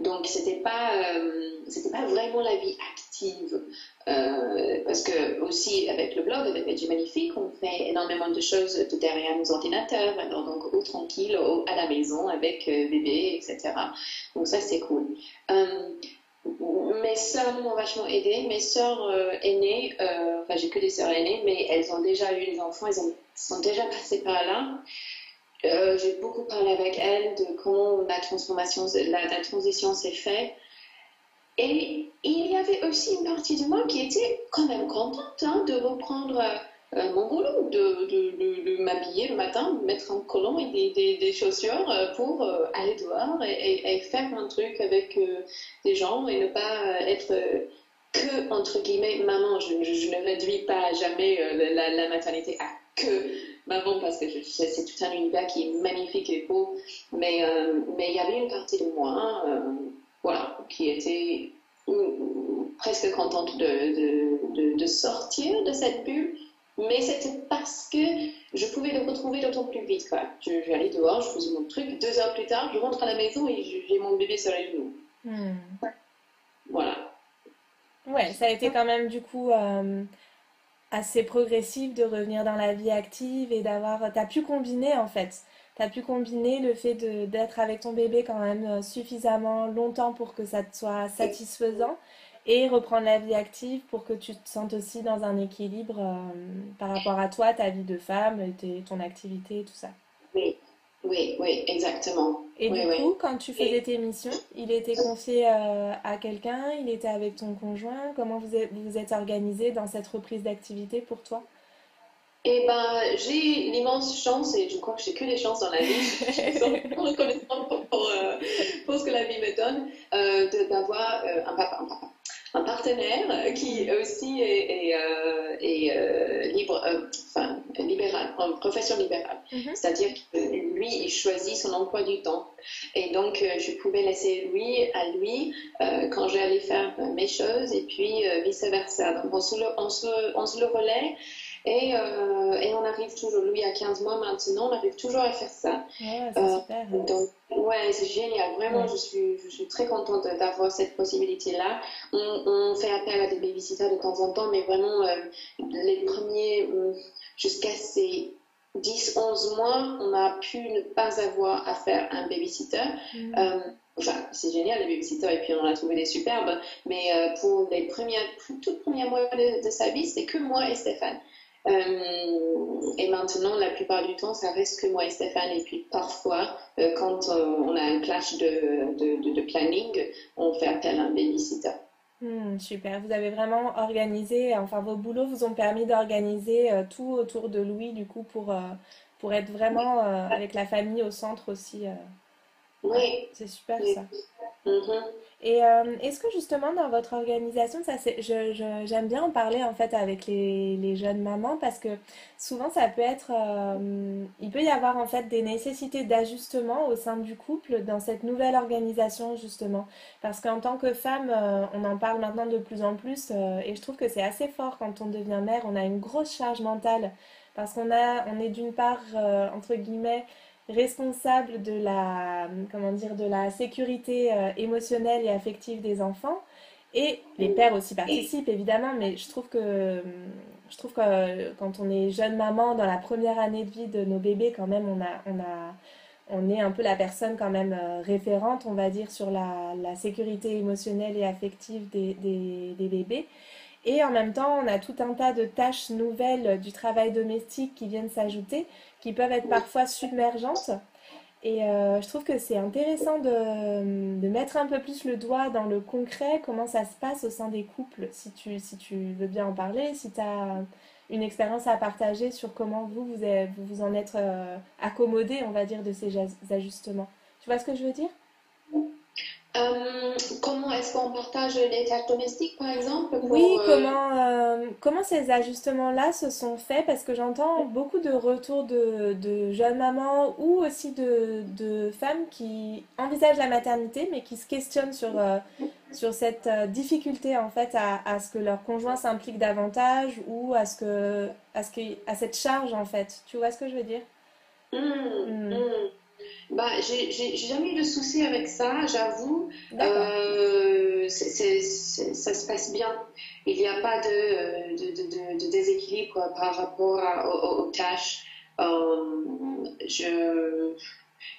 Donc c'était pas, euh, pas vraiment la vie active. Euh, parce que aussi avec le blog, avec Veggie Magnifique, on fait énormément de choses de derrière nos ordinateurs, alors donc au tranquille, à la maison avec bébé, etc. Donc ça c'est cool mes sœurs m'ont vachement aidé. Mes sœurs euh, aînées, euh, enfin j'ai que des sœurs aînées, mais elles ont déjà eu des enfants, elles sont déjà passées par là. Euh, j'ai beaucoup parlé avec elles de comment la transformation, la, transition s'est faite. Et il y avait aussi une partie de moi qui était quand même contente hein, de reprendre euh, mon boulot de, de, de, m'habiller le matin, mettre un collant et des, chaussures euh, pour aller dehors et, faire un truc avec des gens et ne pas être que, entre guillemets, maman. Je, je, ne réduis pas jamais la, la, maternité à que maman parce que c'est tout un univers qui est magnifique et beau. Mais mais il y avait une partie de moi voilà, qui était presque contente de, de, de, sortir de cette bulle mais c'était parce que je pouvais le retrouver d'autant plus vite. Quoi. Je, vais dehors, je faisais mon truc. Deux heures plus tard, je rentre à la maison et j'ai mon bébé sur les genoux. Hmm. Voilà. Ouais, ça a été quand même du coup euh, assez progressif de revenir dans la vie active et d'avoir. T'as pu combiner en fait. T'as pu combiner le fait d'être avec ton bébé quand même euh, suffisamment longtemps pour que ça te soit satisfaisant et reprendre la vie active pour que tu te sentes aussi dans un équilibre euh, par rapport à toi, ta vie de femme, ton activité, tout ça. Oui, oui, exactement. Et du coup, quand tu faisais tes missions, il était confié euh, à quelqu'un, il était avec ton conjoint. Comment vous êtes, vous êtes organisé dans cette reprise d'activité pour toi? Eh ben, j'ai l'immense chance, et je crois que j'ai que des chances dans la vie, (laughs) je suis reconnaissante pour, pour, euh, pour, ce que la vie me donne, d'avoir un papa, un papa un partenaire qui aussi est, euh, euh, libre, euh, enfin, libéral, en profession libérale. Mhm. C'est-à-dire que lui, il choisit son emploi du temps. Et donc, je pouvais laisser lui à lui quand j'allais faire mes choses et puis vice-versa. Donc, on se, le, on, se, on se le relaie. Et, et, on arrive toujours, lui à 15 mois maintenant, on arrive toujours à faire ça. Ouais, c'est super. Donc, Ouais, c'est génial. Vraiment, je, suis, je suis très contente d'avoir cette possibilité-là. On, on, fait appel à des babysitters de temps en temps, mais vraiment, euh, les premiers, euh, jusqu'à ces 10-11 mois, on a pu ne pas avoir à faire un babysitter. Mm. Euh, enfin, c'est génial, les babysitters, et puis on a trouvé des superbes, mais pour les premières, toutes premiers mois de, de sa vie, c'est que moi et Stéphane. Euh, et maintenant, la plupart du temps, ça reste que moi et Stéphane. Et puis parfois, euh, quand euh, on a un clash de, de, de, planning, on fait appel à un babysitter. Hmm, super, vous avez vraiment organisé, enfin vos boulots vous ont permis d'organiser tout autour de Louis du coup pour, pour être vraiment avec la famille au centre aussi. Oui. C'est super ça. Mhm. Et euh, est-ce que justement dans votre organisation, ça c'est, je, je- j'aime bien en parler en fait avec les, les jeunes mamans parce que souvent ça peut être, euh, il peut y avoir en fait des nécessités d'ajustement au sein du couple dans cette nouvelle organisation justement. Parce qu'en tant que femme, euh, on en parle maintenant de plus en plus et je trouve que c'est assez fort quand on devient mère, on a une grosse charge mentale parce qu'on a, on est d'une part entre guillemets responsable de la, comment dire, de la sécurité euh, émotionnelle et affective des enfants. Et les pères aussi participent évidemment, mais je trouve que, je trouve que euh, quand on est jeune maman dans la première année de vie de nos bébés, quand même, on a, on a, on est un peu la personne quand même euh, référente, on va dire, sur la, sécurité émotionnelle et affective des, des bébés. Et en même temps, on a tout un tas de tâches nouvelles du travail domestique qui viennent s'ajouter, qui peuvent être parfois submergentes. Et euh, je trouve que c'est intéressant de, de mettre un peu plus le doigt dans le concret, comment ça se passe au sein des couples, si tu, si tu veux bien en parler, si tu as une expérience à partager sur comment vous vous, vous, vous en êtes euh, accommodé, on va dire, de ces ajustements. Tu vois ce que je veux dire? Euh, comment est-ce qu'on partage les tâches domestiques, par exemple, Oui, pour, euh, comment, euh, comment ces ajustements-là se sont faits? Parce que j'entends beaucoup de retours de, de jeunes mamans ou aussi de, de femmes qui envisagent la maternité, mais qui se questionnent sur, euh, sur cette difficulté en fait à, à ce que leur conjoint s'implique davantage ou à ce que, à ce que, à cette charge en fait. Tu vois ce que je veux dire? hmm, Hmm, hmm. Bah, j'ai jamais eu de souci avec ça, j'avoue. Euh, ça se passe bien. Il n'y a pas de, euh, de, de, de- de déséquilibre par rapport à- aux, aux tâches. Euh, je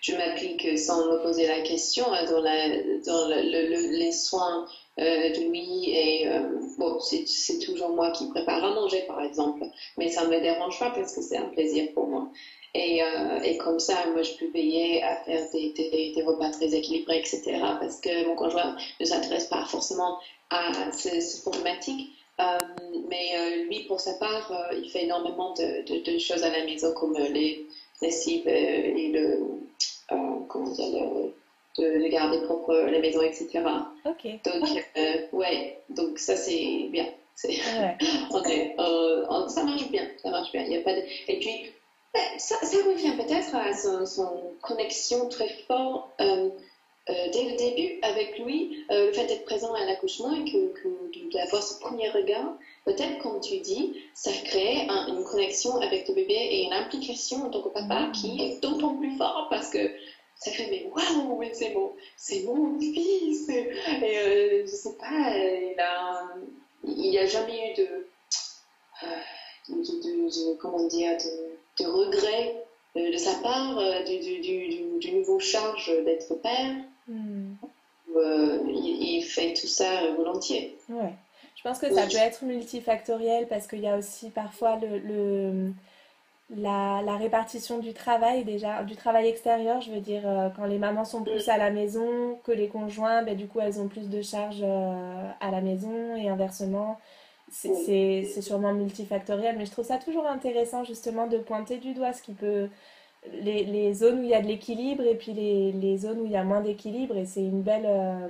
je m'applique sans me poser la question hein, dans, la, dans le- le- le- les soins de lui. Et euh, bon, c'est toujours moi qui prépare à manger, par exemple. Mais ça ne me dérange pas parce que c'est un plaisir pour moi. Et, euh, et comme ça, moi, je peux payer à faire des, des, repas très équilibrés, etc. Parce que mon conjoint ne s'intéresse pas forcément à ces, problématiques. Euh, mais euh, lui, pour sa part, euh, il fait énormément de, choses à la maison, comme euh, les lessives euh, et le, euh, comment dire, le, de, de garder propre la maison, etc. Donc, euh, ouais, donc ça, c'est bien. Ouais. (laughs) euh, ça marche bien, ça marche bien. Il y a pas de... Et puis, ça, ça revient peut-être à son, son connexion très forte euh, euh, dès le début avec lui, euh, le fait d'être présent à l'accouchement et que, d'avoir ce premier regard. Peut-être, comme tu dis, ça crée un- une connexion avec le bébé et une implication en tant que papa qui est d'autant plus fort parce que ça fait mais waouh, mais c'est mon, c'est mon fils. Et euh, je sais pas, il a, il n'y a jamais eu de, euh, de, de- de- comment dire, de, de regret euh, de sa part euh, du, du, du, nouveau charge d'être père. Hmm. Euh, il, il fait tout ça volontiers. Ouais. Je pense que ça peut être multifactoriel parce qu'il y a aussi parfois le, le- la, la répartition du travail déjà, du travail extérieur, je veux dire, euh, quand les mamans sont plus à la maison que les conjoints, ben, du coup elles ont plus de charges euh, à la maison et inversement. C'est sûrement multifactoriel, mais je trouve ça toujours intéressant justement de pointer du doigt ce qui peut, les, les zones où il y a de l'équilibre et puis les, les zones où il y a moins d'équilibre. Et c'est une belle, euh,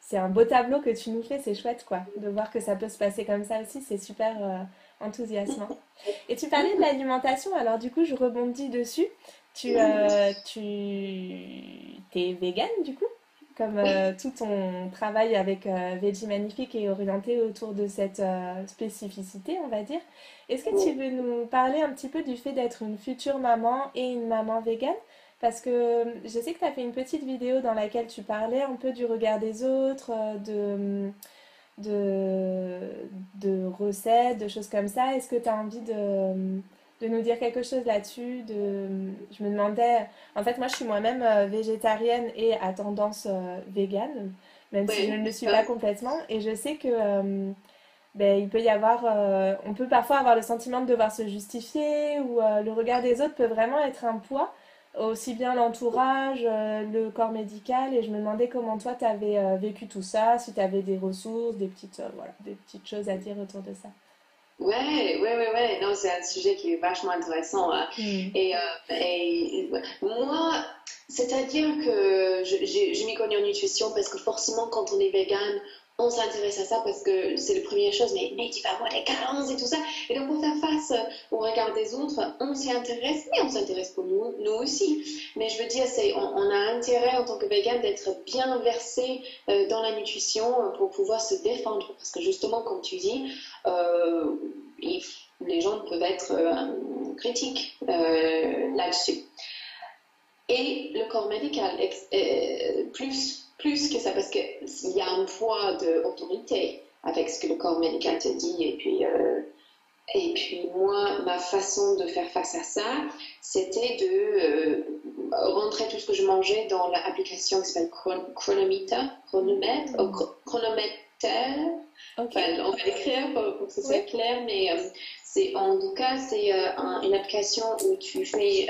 c'est un beau tableau que tu nous fais, c'est chouette quoi, de voir que ça peut se passer comme ça aussi, c'est super enthousiasmant. Et tu parlais de l'alimentation, alors du coup je rebondis dessus. Tu, euh, tu t'es végane du coup, comme euh, tout ton travail avec euh, Veggie Magnifique est orienté autour de cette euh, spécificité, on va dire. Est-ce que tu veux nous parler un petit peu du fait d'être une future maman et une maman végane? Parce que je sais que tu as fait une petite vidéo dans laquelle tu parlais un peu du regard des autres, de, de, de recettes, de choses comme ça. Est-ce que tu as envie de, de nous dire quelque chose là-dessus? De... Je me demandais, en fait, moi je suis moi-même euh, végétarienne et à tendance euh, végane, même si je ne le suis pas complètement. Et je sais que euh, ben, il peut y avoir, on peut parfois avoir le sentiment de devoir se justifier ou le regard des autres peut vraiment être un poids, aussi bien l'entourage, euh, le corps médical. Et je me demandais comment toi tu avais vécu tout ça, si tu avais des ressources, des petites, euh, voilà, des petites choses à dire autour de ça. Ouais, ouais, ouais, ouais. Non, c'est un sujet qui est vachement intéressant. hein. Hmm. Et, euh, et moi, C'est-à-dire que je, je, m'y connais en nutrition parce que forcément, quand on est vegan, on s'intéresse à ça parce que c'est la première chose, mais, mais tu vas avoir des carences et tout ça. Et donc, pour faire face au regard des autres, on s'y intéresse, mais on s'intéresse pour nous, nous aussi. Mais je veux dire, c'est, on, a intérêt en tant que vegan d'être bien versé euh, dans la nutrition pour pouvoir se défendre. Parce que justement, comme tu dis, euh, les gens peuvent être euh, critiques là-dessus. Et le corps médical, plus plus que ça, parce qu'il y a un poids d'autorité avec ce que le corps médical te dit. Et puis, euh, et puis moi, ma façon de faire face à ça, c'était de euh, rentrer tout ce que je mangeais dans l'application qui s'appelle Chronometer, chronomètre, mm. chronomètre. Enfin, on va l'écrire pour, que ce soit clair, mais euh, c'est en tout cas c'est une application où tu fais,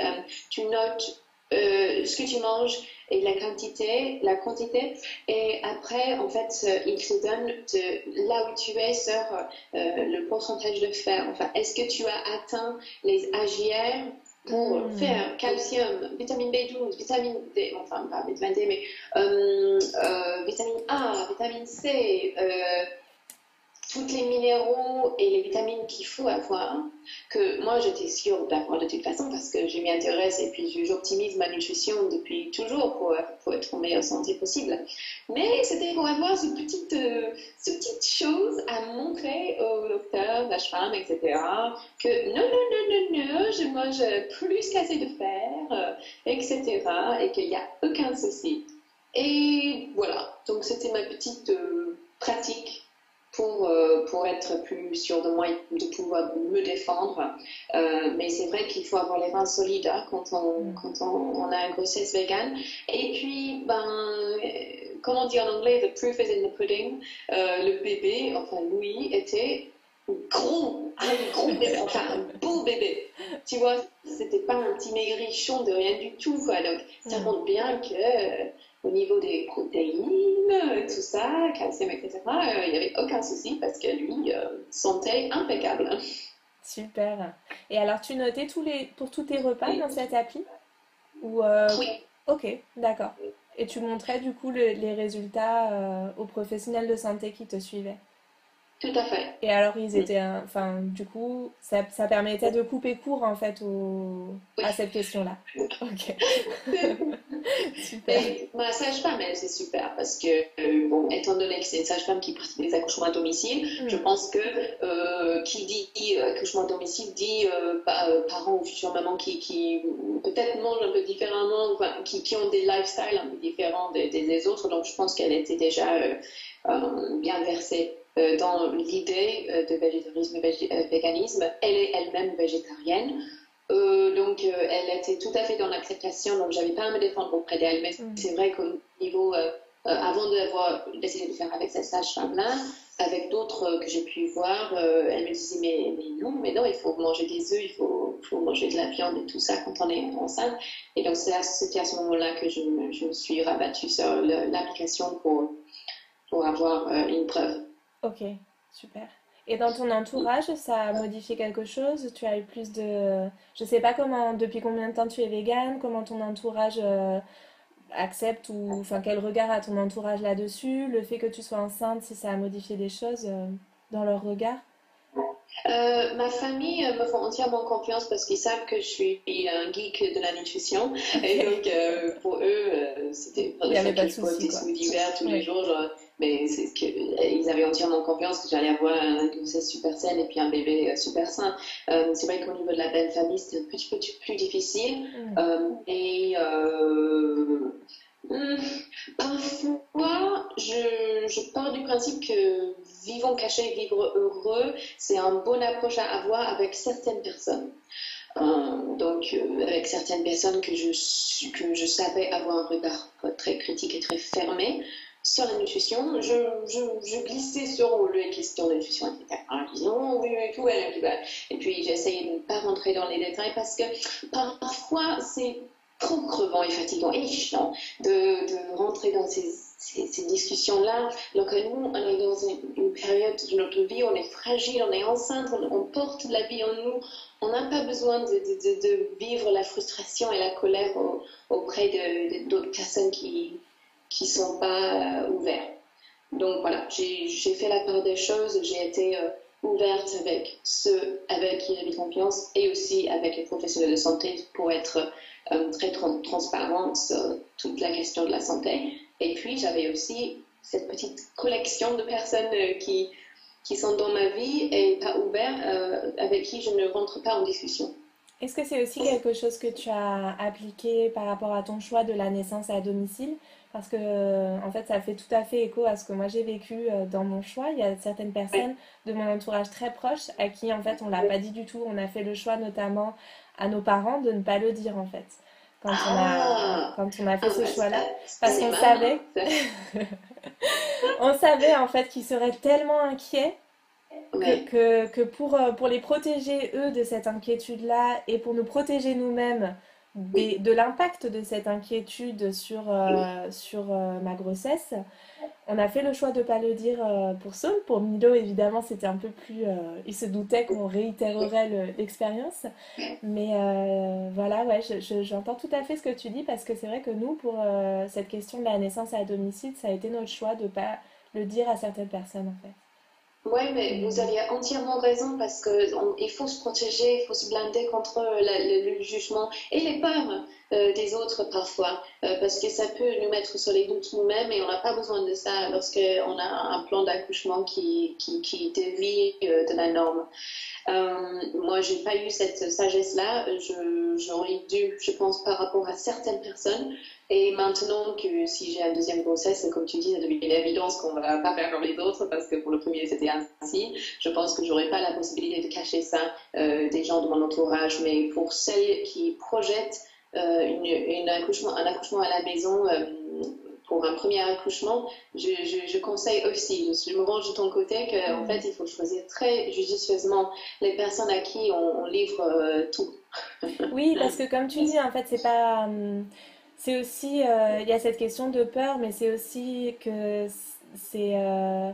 tu notes ce que tu manges et la quantité, la quantité. Et après, en fait, euh, il te donne de là où tu es sur euh, le pourcentage de fer. Enfin, est-ce que tu as atteint les AGR pour hmm. fer, calcium, vitamine B12, vitamine D, enfin pas vitamine D, mais euh, vitamine A, vitamine C, tous les minéraux et les vitamines qu'il faut avoir, que moi j'étais sûre d'avoir de toute façon parce que je m'y intéresse et puis j'optimise ma nutrition depuis toujours pour, être en meilleure santé possible. Mais c'était pour avoir ce petite, euh, petite chose à montrer au docteur, la femme, etc. que non, non, non, non, non, je mange plus qu'assez de fer, etc. et qu'il n'y a aucun souci. Et voilà, donc c'était ma petite euh, pratique pour, euh, pour être plus sûr de moi et de pouvoir me défendre. Euh, mais c'est vrai qu'il faut avoir les reins solides hein, quand, on, quand on, a une grossesse vegan. Et puis, ben, comme on dit en anglais, the proof is in the pudding. Euh, le bébé, enfin Louis, était gros, un gros bébé, enfin un beau bébé. Tu vois, c'était pas un petit maigrichon de rien du tout. Quoi. Donc, ça mm. montre bien que au niveau des protéines, tout ça, calcium, etc., euh, il n'y avait aucun souci parce que lui, euh, sentait impeccable. Super. Et alors, tu notais tous les, pour tous tes repas dans cette appli Ou, euh, Oui. Ok, d'accord. Et tu montrais du coup les résultats aux professionnels de santé qui te suivaient? Tout à fait. Et alors, ils étaient. Enfin, du coup, ça, ça, permettait de couper court, en fait, à cette question-là. Ok. (laughs) super. ma sage-femme, elle, c'est super parce que, euh, bon, étant donné que c'est une sage-femme qui pratique des accouchements à domicile, mm. je pense que euh, qui dit euh, accouchement à domicile dit parents ou futures mamans qui, qui peut-être mangent un peu différemment, qui, qui, ont des lifestyles un peu différents des, des autres. Donc, je pense qu'elle était déjà bien versée. Dans l'idée de végétarisme et véganisme. Elle est elle-même végétarienne. Donc, elle était tout à fait dans l'acceptation, donc j'avais pas à me défendre auprès d'elle. Mais mm. c'est vrai qu'au niveau, avant d'avoir décidé de faire avec cette sage-femme-là, avec d'autres que j'ai pu voir, elle me disait mais, mais, non, mais non, il faut manger des œufs, il faut, faut, manger de la viande et tout ça quand on est enceinte. Et donc, c'était à, ce moment-là que je me, je me, suis rabattue sur l'application pour, pour avoir une preuve. Ok, super. Et dans ton entourage, ça a modifié quelque chose? Tu as eu plus de... Je sais pas comment, depuis combien de temps tu es végane, comment ton entourage euh, accepte ou... Enfin, quel regard a ton entourage là-dessus? Le fait que tu sois enceinte, si ça a modifié des choses euh, dans leur regard? Euh, ma famille me font entièrement confiance parce qu'ils savent que je suis un geek de la nutrition. Et donc, pour eux, c'était Il n'y avait pas de soucis. tous les jours. Genre, mais c'est qu'ils avaient entièrement confiance que j'allais avoir un grossesse super saine et puis un bébé euh, super sain. Euh, c'est vrai qu'au niveau de la belle famille, c'était un petit peu plus difficile. Mm. Euh, et hmm, parfois, je, je, pars du principe que vivons cachés, vivre heureux, c'est un bon approche à avoir avec certaines personnes. donc, avec certaines personnes que je, que je savais avoir un regard très critique et très fermé, sur la nutrition, je, glissais sur les questions de nutrition, etc. oui, oui, tout, et puis j'essayais de ne pas rentrer dans les détails parce que parfois c'est trop crevant et fatigant et chiant de, rentrer dans ces discussions-là. Que nous, on est dans une, période de notre vie, on est fragile, on est enceinte, on, porte la vie en nous. On n'a pas besoin de, vivre la frustration et la colère auprès d'autres personnes qui ne sont pas euh, ouvertes. Donc voilà, j'ai fait la part des choses, j'ai été euh, ouverte avec ceux avec qui j'avais confiance et aussi avec les professionnels de santé pour être euh, très transparente sur toute la question de la santé. Et puis j'avais aussi cette petite collection de personnes qui, qui sont dans ma vie et pas ouvertes, avec qui je ne rentre pas en discussion. Est-ce que c'est aussi quelque chose que tu as appliqué par rapport à ton choix de la naissance à domicile? Parce que euh, en fait ça fait tout à fait écho à ce que moi j'ai vécu euh, dans mon choix. Il y a certaines personnes de mon entourage très proche à qui en fait on l'a pas dit du tout. On a fait le choix notamment à nos parents de ne pas le dire en fait. Quand on a, ah. quand on a fait ce choix-là, parce qu'on savait, (laughs) on savait en fait qu'ils seraient tellement inquiets que, que, pour, euh, pour les protéger eux de cette inquiétude-là et pour nous protéger nous-mêmes de l'impact de cette inquiétude sur, euh, sur euh, ma grossesse, on a fait le choix de ne pas le dire euh, pour Saul. Pour Milo, évidemment, c'était un peu plus... il se doutait qu'on réitérerait l'expérience. Mais voilà, ouais, j'entends tout à fait ce que tu dis parce que c'est vrai que nous, pour cette question de la naissance à domicile, ça a été notre choix de ne pas le dire à certaines personnes, en fait. Oui, mais vous aviez entièrement raison parce qu'il faut se protéger, il faut se blinder contre le, jugement et les peurs euh, des autres parfois, euh, parce que ça peut nous mettre sur les doutes nous-mêmes et on n'a pas besoin de ça lorsqu'on a un plan d'accouchement qui, qui, qui dévie euh, de la norme. moi, j'ai pas eu cette sagesse-là. J'aurais dû, je pense, par rapport à certaines personnes, et maintenant que si j'ai un deuxième grossesse, comme tu dis, ça devient une évidence qu'on va pas faire comme les autres parce que pour le premier c'était ainsi. Je pense que j'aurais pas la possibilité de cacher ça euh, des gens de mon entourage, mais pour celles qui projettent euh, une, accouchement, un accouchement à la maison. Euh, pour un premier accouchement, je, je, conseille aussi, je, me range de ton côté qu'en mm. fait, il faut choisir très judicieusement les personnes à qui on, livre tout. (laughs) Oui, parce que comme tu dis, en fait, c'est pas. C'est aussi, euh, il y a cette question de peur, mais c'est aussi que c'est euh,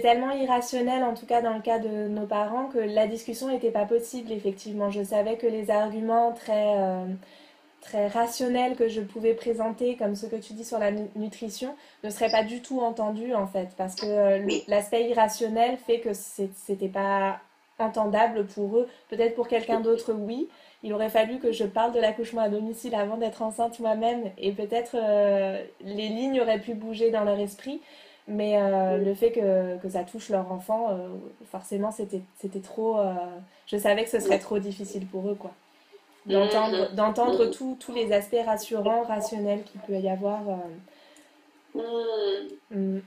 tellement irrationnel, en tout cas dans le cas de nos parents, que la discussion n'était pas possible, effectivement. Je savais que les arguments très, euh, très rationnels que je pouvais présenter, comme ce que tu dis sur la nutrition, ne seraient pas du tout entendus, en fait, parce que l'aspect irrationnel fait que c'était pas entendable pour eux. Peut-être pour quelqu'un d'autre, oui, il aurait fallu que je parle de l'accouchement à domicile avant d'être enceinte moi-même et peut-être euh, les lignes auraient pu bouger dans leur esprit. Mais euh, le fait que, que, ça touche leur enfant, euh, forcément, c'était trop. je savais que ce serait trop difficile pour eux, quoi. D'entendre d'entendre tous les aspects rassurants, rationnels qu'il peut y avoir. Mm.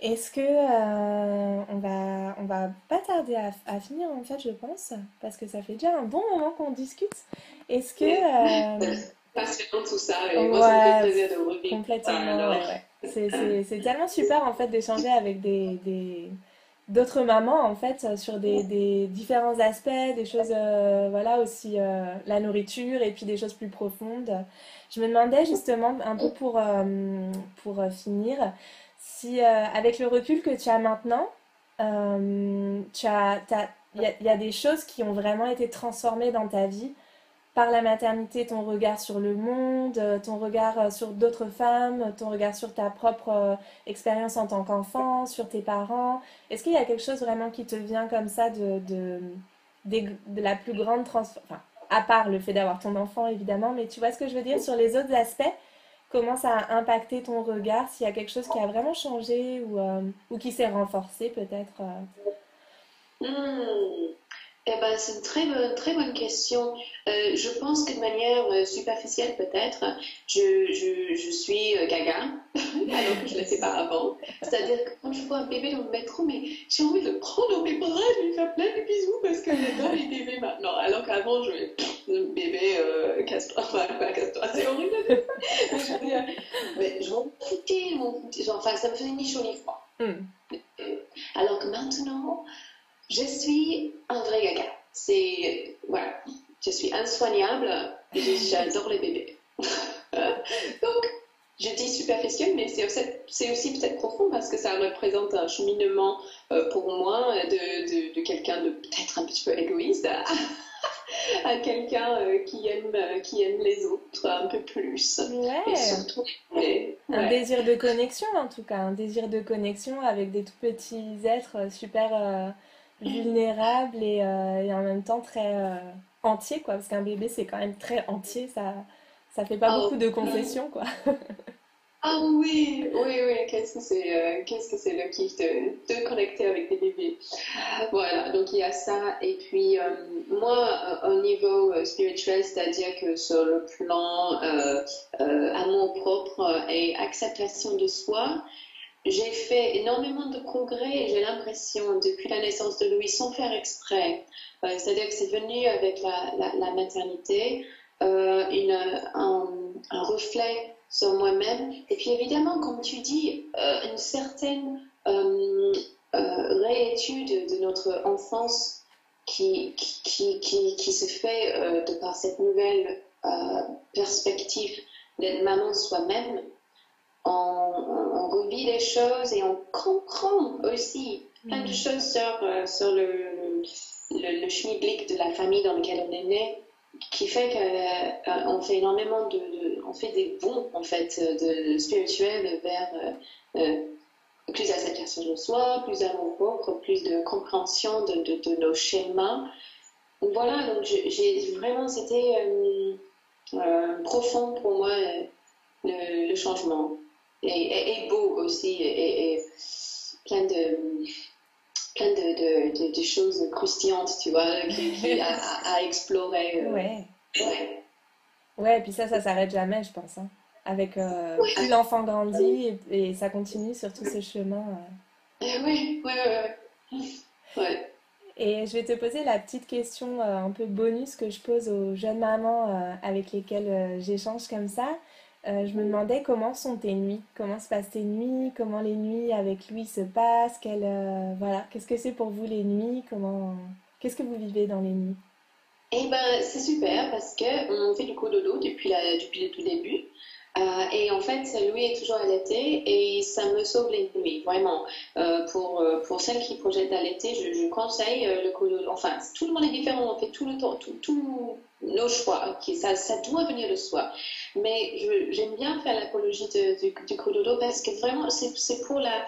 Est-ce que euh, on va on va pas tarder à, finir en fait je pense parce que ça fait déjà un bon moment qu'on discute. Est-ce que euh... (laughs) passionnant tout ça et moi ça me fait plaisir de revivre. Complètement. Ouais, C'est tellement super en fait d'échanger avec des, des d'autres mamans en fait sur des, différents aspects, des choses euh, voilà aussi euh, la nourriture et puis des choses plus profondes. Je me demandais justement un peu pour pour finir si euh, avec le recul que tu as maintenant, euh, tu as, il y, a des choses qui ont vraiment été transformées dans ta vie par la maternité, ton regard sur le monde, ton regard sur d'autres femmes, ton regard sur ta propre euh, expérience en tant qu'enfant, sur tes parents. Est-ce qu'il y a quelque chose vraiment qui te vient comme ça de, de, la plus grande transformation enfin, à part le fait d'avoir ton enfant évidemment, mais tu vois ce que je veux dire sur les autres aspects? Comment ça a impacté ton regard, s'il y a quelque chose qui a vraiment changé ou, euh, ou qui s'est renforcé peut-être euh? hmm. Eh ben, c'est une très bonne, très bonne question. Euh, je pense que de manière euh, superficielle peut-être, je, je, je, suis euh, gaga, (laughs) alors que je ne l'étais pas avant. C'est-à-dire que quand je vois un bébé dans le métro, mais j'ai envie de le prendre dans mes bras, de lui faire plein de bisous parce que j'adore les bébés maintenant. Alors qu'avant, je vais, bébé, euh, casse-toi, enfin, pas casse-toi, c'est horrible. (laughs) mais je, mais je m'en foutais, enfin, ça me faisait ni chaud ni froid. Hmm. Alors que maintenant, je suis un vrai gaga. C'est. Voilà. Je suis insoignable et j'adore les bébés. (laughs) Donc, je dis superficiel, mais c'est aussi, aussi peut-être profond parce que ça représente un cheminement euh, pour moi de, de, de quelqu'un de peut-être un petit peu égoïste à, (laughs) quelqu'un euh, qui, aime, euh, qui aime les autres un peu plus. Ouais. surtout, Un désir de connexion en tout cas, un désir de connexion avec des tout petits êtres super vulnérables et, et, en même temps très entiers, quoi, parce qu'un bébé c'est quand même très entier, ça ça fait pas oh, beaucoup de concessions, quoi. Ah oui, oui, oui, qu'est-ce que c'est, euh, qu'est-ce que c'est le kiff de, de, connecter avec des bébés? Voilà, donc il y a ça. Et puis, euh, moi, euh, au niveau spirituel, c'est-à-dire que sur le plan amour propre et acceptation de soi, j'ai fait énormément de progrès, j'ai l'impression, depuis la naissance de Louis, sans faire exprès. c'est-à-dire que c'est venu avec la, maternité. Euh, une, un, reflet sur moi-même. Et puis évidemment, comme tu dis, euh, une certaine euh, réétude de notre enfance qui, qui, qui, qui se fait de par cette nouvelle perspective d'être maman soi-même. On, revit les choses et on comprend aussi plein de choses sur, sur le, le, le, schmilblick de la famille dans laquelle on est né qui fait qu'on euh, fait énormément de, on fait des bons en fait de spirituels vers euh, euh, plus d'acceptation de soi, plus d'amour propre, plus de compréhension de, de, nos schémas. voilà, donc j'ai vraiment c'était profond pour moi le, changement et, beau aussi et, et plein de plein de, de, de, choses croustillantes, tu vois, (laughs) qui, à, explorer. Euh. Ouais. ouais. Ouais, et puis ça, ça s'arrête jamais, je pense. Hein. Avec euh, plus l'enfant grandit et, ça continue sur tous ces chemins. Euh. Oui, oui, oui. Ouais. Et je vais te poser la petite question un peu bonus que je pose aux jeunes mamans avec lesquelles j'échange comme ça. Euh, je me demandais comment sont tes nuits, comment se passent tes nuits, comment les nuits avec lui se passent, euh, voilà, qu'est-ce que c'est pour vous les nuits, comment, qu'est-ce que vous vivez dans les nuits? Eh ben, c'est super parce que on fait du cododo depuis la, depuis le tout début. Euh, et en fait, Louis est toujours allaité et ça me sauve les nuits, vraiment. Pour, pour celles qui projettent d'allaiter, je, je conseille le cododo. Enfin, tout le monde est différent, on fait tout le temps, tous nos choix. Ça, doit venir de soi. Mais j'aime bien faire l'apologie du, du parce que vraiment, c'est pour la,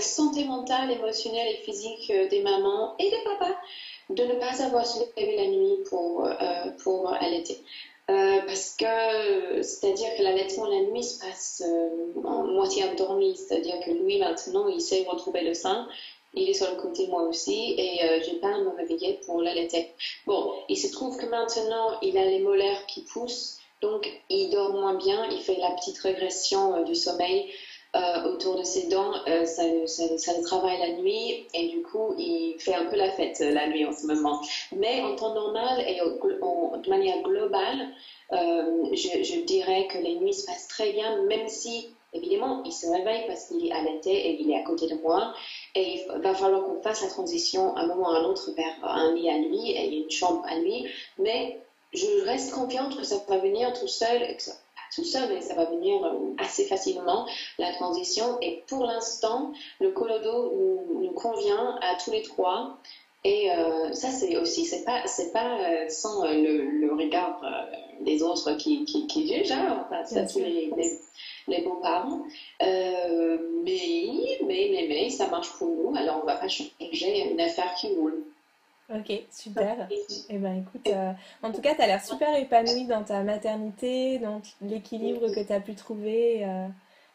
santé mentale, émotionnelle et physique des mamans et des papas de ne pas avoir se lever la nuit pour, pour allaiter. Euh, parce que, c'est-à-dire que l'allaitement la nuit se passe euh, en moitié endormi, c'est-à-dire que lui maintenant il sait retrouver le sein, il est sur le côté moi aussi et euh, j'ai pas à me réveiller pour l'allaiter. Bon, il se trouve que maintenant il a les molaires qui poussent, donc il dort moins bien, il fait la petite régression du sommeil. Euh, autour de ses dents, euh, ça, ça, le travaille la nuit et du coup, il fait un peu la fête euh, la nuit en ce moment. Mais en temps normal et de manière globale, je, dirais que les nuits se passent très bien, même si, évidemment, il se réveille parce qu'il est allaité et il est à côté de moi. Et il va falloir qu'on fasse la transition à un moment ou à un autre vers un lit à lui et une chambre à lui. Mais je reste confiante que ça va venir tout seul et que ça tout seul, mais ça va venir euh, assez facilement, la transition. Et pour l'instant, le colodo nous, convient à tous les trois. Et euh, ça, c'est aussi, c'est pas, c'est pas euh, sans le, regard des autres qui, qui, qui jugent, hein, enfin, ça, tous les, les, beaux-parents. mais, mais, mais, mais, ça marche pour nous, alors on va pas changer une affaire qui roule. Ok, super. Eh ben, écoute, euh, en tout cas, tu as l'air super épanouie dans ta maternité, dans l'équilibre que tu as pu trouver. Euh,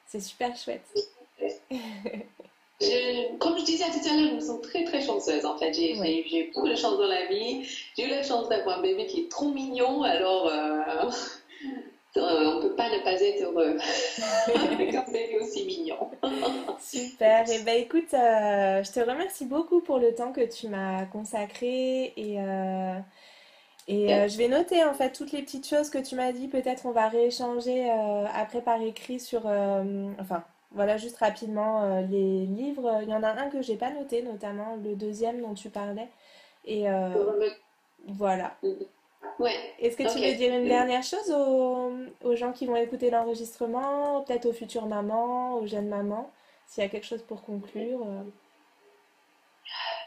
c'est super chouette. comme je disais tout à l'heure, je me sens très très chanceuse en fait. J'ai eu beaucoup de chance dans la vie. J'ai eu la chance d'avoir un bébé qui est trop mignon, alors euh, euh, on ne peut pas ne pas être heureux avec un bébé aussi mignon. (laughs) Super. Et eh ben écoute, euh, je te remercie beaucoup pour le temps que tu m'as consacré et euh, et je vais noter en fait toutes les petites choses que tu m'as dit. Peut-être on va rééchanger après par écrit sur, enfin voilà juste rapidement les livres. Il y en a un que j'ai pas noté, notamment le deuxième dont tu parlais. Et voilà. Ouais. Est-ce que tu veux dire une dernière chose aux, aux gens qui vont écouter l'enregistrement, peut-être aux futures mamans, aux jeunes mamans, s'il y a quelque chose pour conclure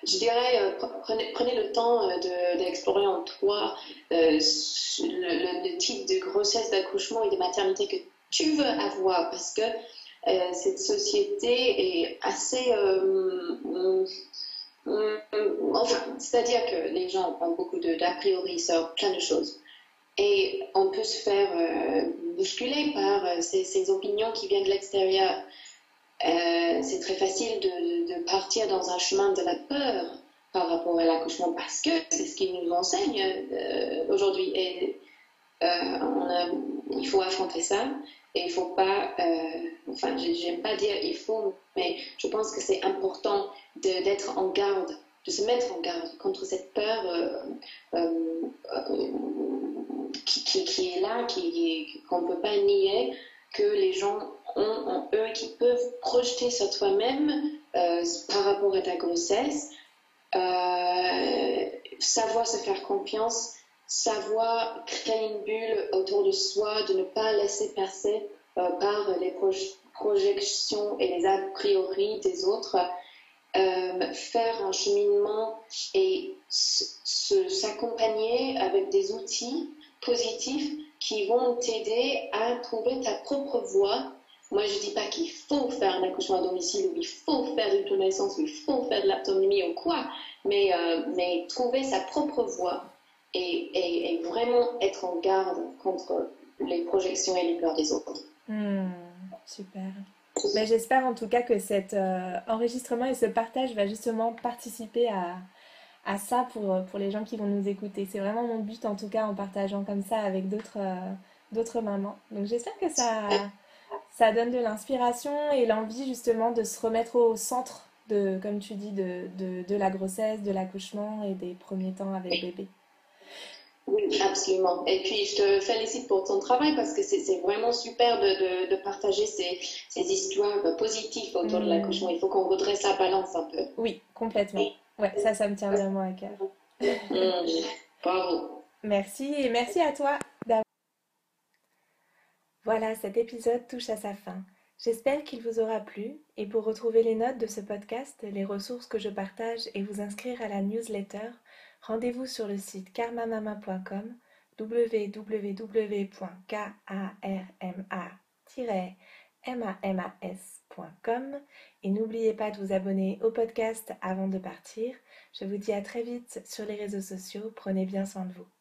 je dirais, euh, prenez, prenez, le temps euh, d'explorer en toi euh, le, type de grossesse, d'accouchement et de maternité que tu veux avoir parce que cette société est assez... enfin, c'est-à-dire que les gens ont beaucoup d'a priori sur plein de choses. Et on peut se faire bousculer par ces, ces, opinions qui viennent de l'extérieur. Euh, c'est très facile de, partir dans un chemin de la peur par rapport à l'accouchement parce que c'est ce qu'ils nous enseignent euh, aujourd'hui. Et euh, il faut affronter ça et il faut pas, enfin, j'aime pas dire il faut, mais je pense que c'est important d'être en garde, de se mettre en garde contre cette peur qui, qui, qui, est là, qu'on ne peut pas nier que les gens ont en eux qui peuvent projeter sur toi-même euh, par rapport à ta grossesse, euh, savoir se faire confiance, savoir créer une bulle autour de soi, de ne pas laisser passer euh, par les projections et les a priori des autres, faire un cheminement et s'accompagner avec des outils positifs qui vont t'aider à trouver ta propre voie. Moi, je ne dis pas qu'il faut faire un accouchement à domicile ou il faut faire une naissance ou il faut faire de l'autonomie ou quoi, mais, euh, mais trouver sa propre voie et, et, vraiment être en garde contre les projections et les peurs des autres. Hmm, super. Mais j'espère en tout cas que cet euh, enregistrement et ce partage va justement participer à, à ça pour, euh, pour les gens qui vont nous écouter. C'est vraiment mon but en tout cas en partageant comme ça avec d'autres euh, d'autres mamans. Donc j'espère que ça, ça donne de l'inspiration et l'envie justement de se remettre au centre de, comme tu dis, de, de, de la grossesse, de l'accouchement et des premiers temps avec bébé. Oui, absolument. Et puis, je te félicite pour ton travail parce que c'est vraiment super de, de, partager ces, ces, histoires positives autour de mm. l'accouchement. Il faut qu'on redresse la balance un peu. Oui, complètement. Ouais, ça, ça me tient vraiment à cœur. Bravo. Merci et merci à toi Voilà, cet épisode touche à sa fin. J'espère qu'il vous aura plu et pour retrouver les notes de ce podcast, les ressources que je partage et vous inscrire à la newsletter, rendez-vous sur le site karmamama.com www.karma-mas.com et n'oubliez pas de vous abonner au podcast avant de partir. Je vous dis à très vite sur les réseaux sociaux. Prenez bien soin de vous.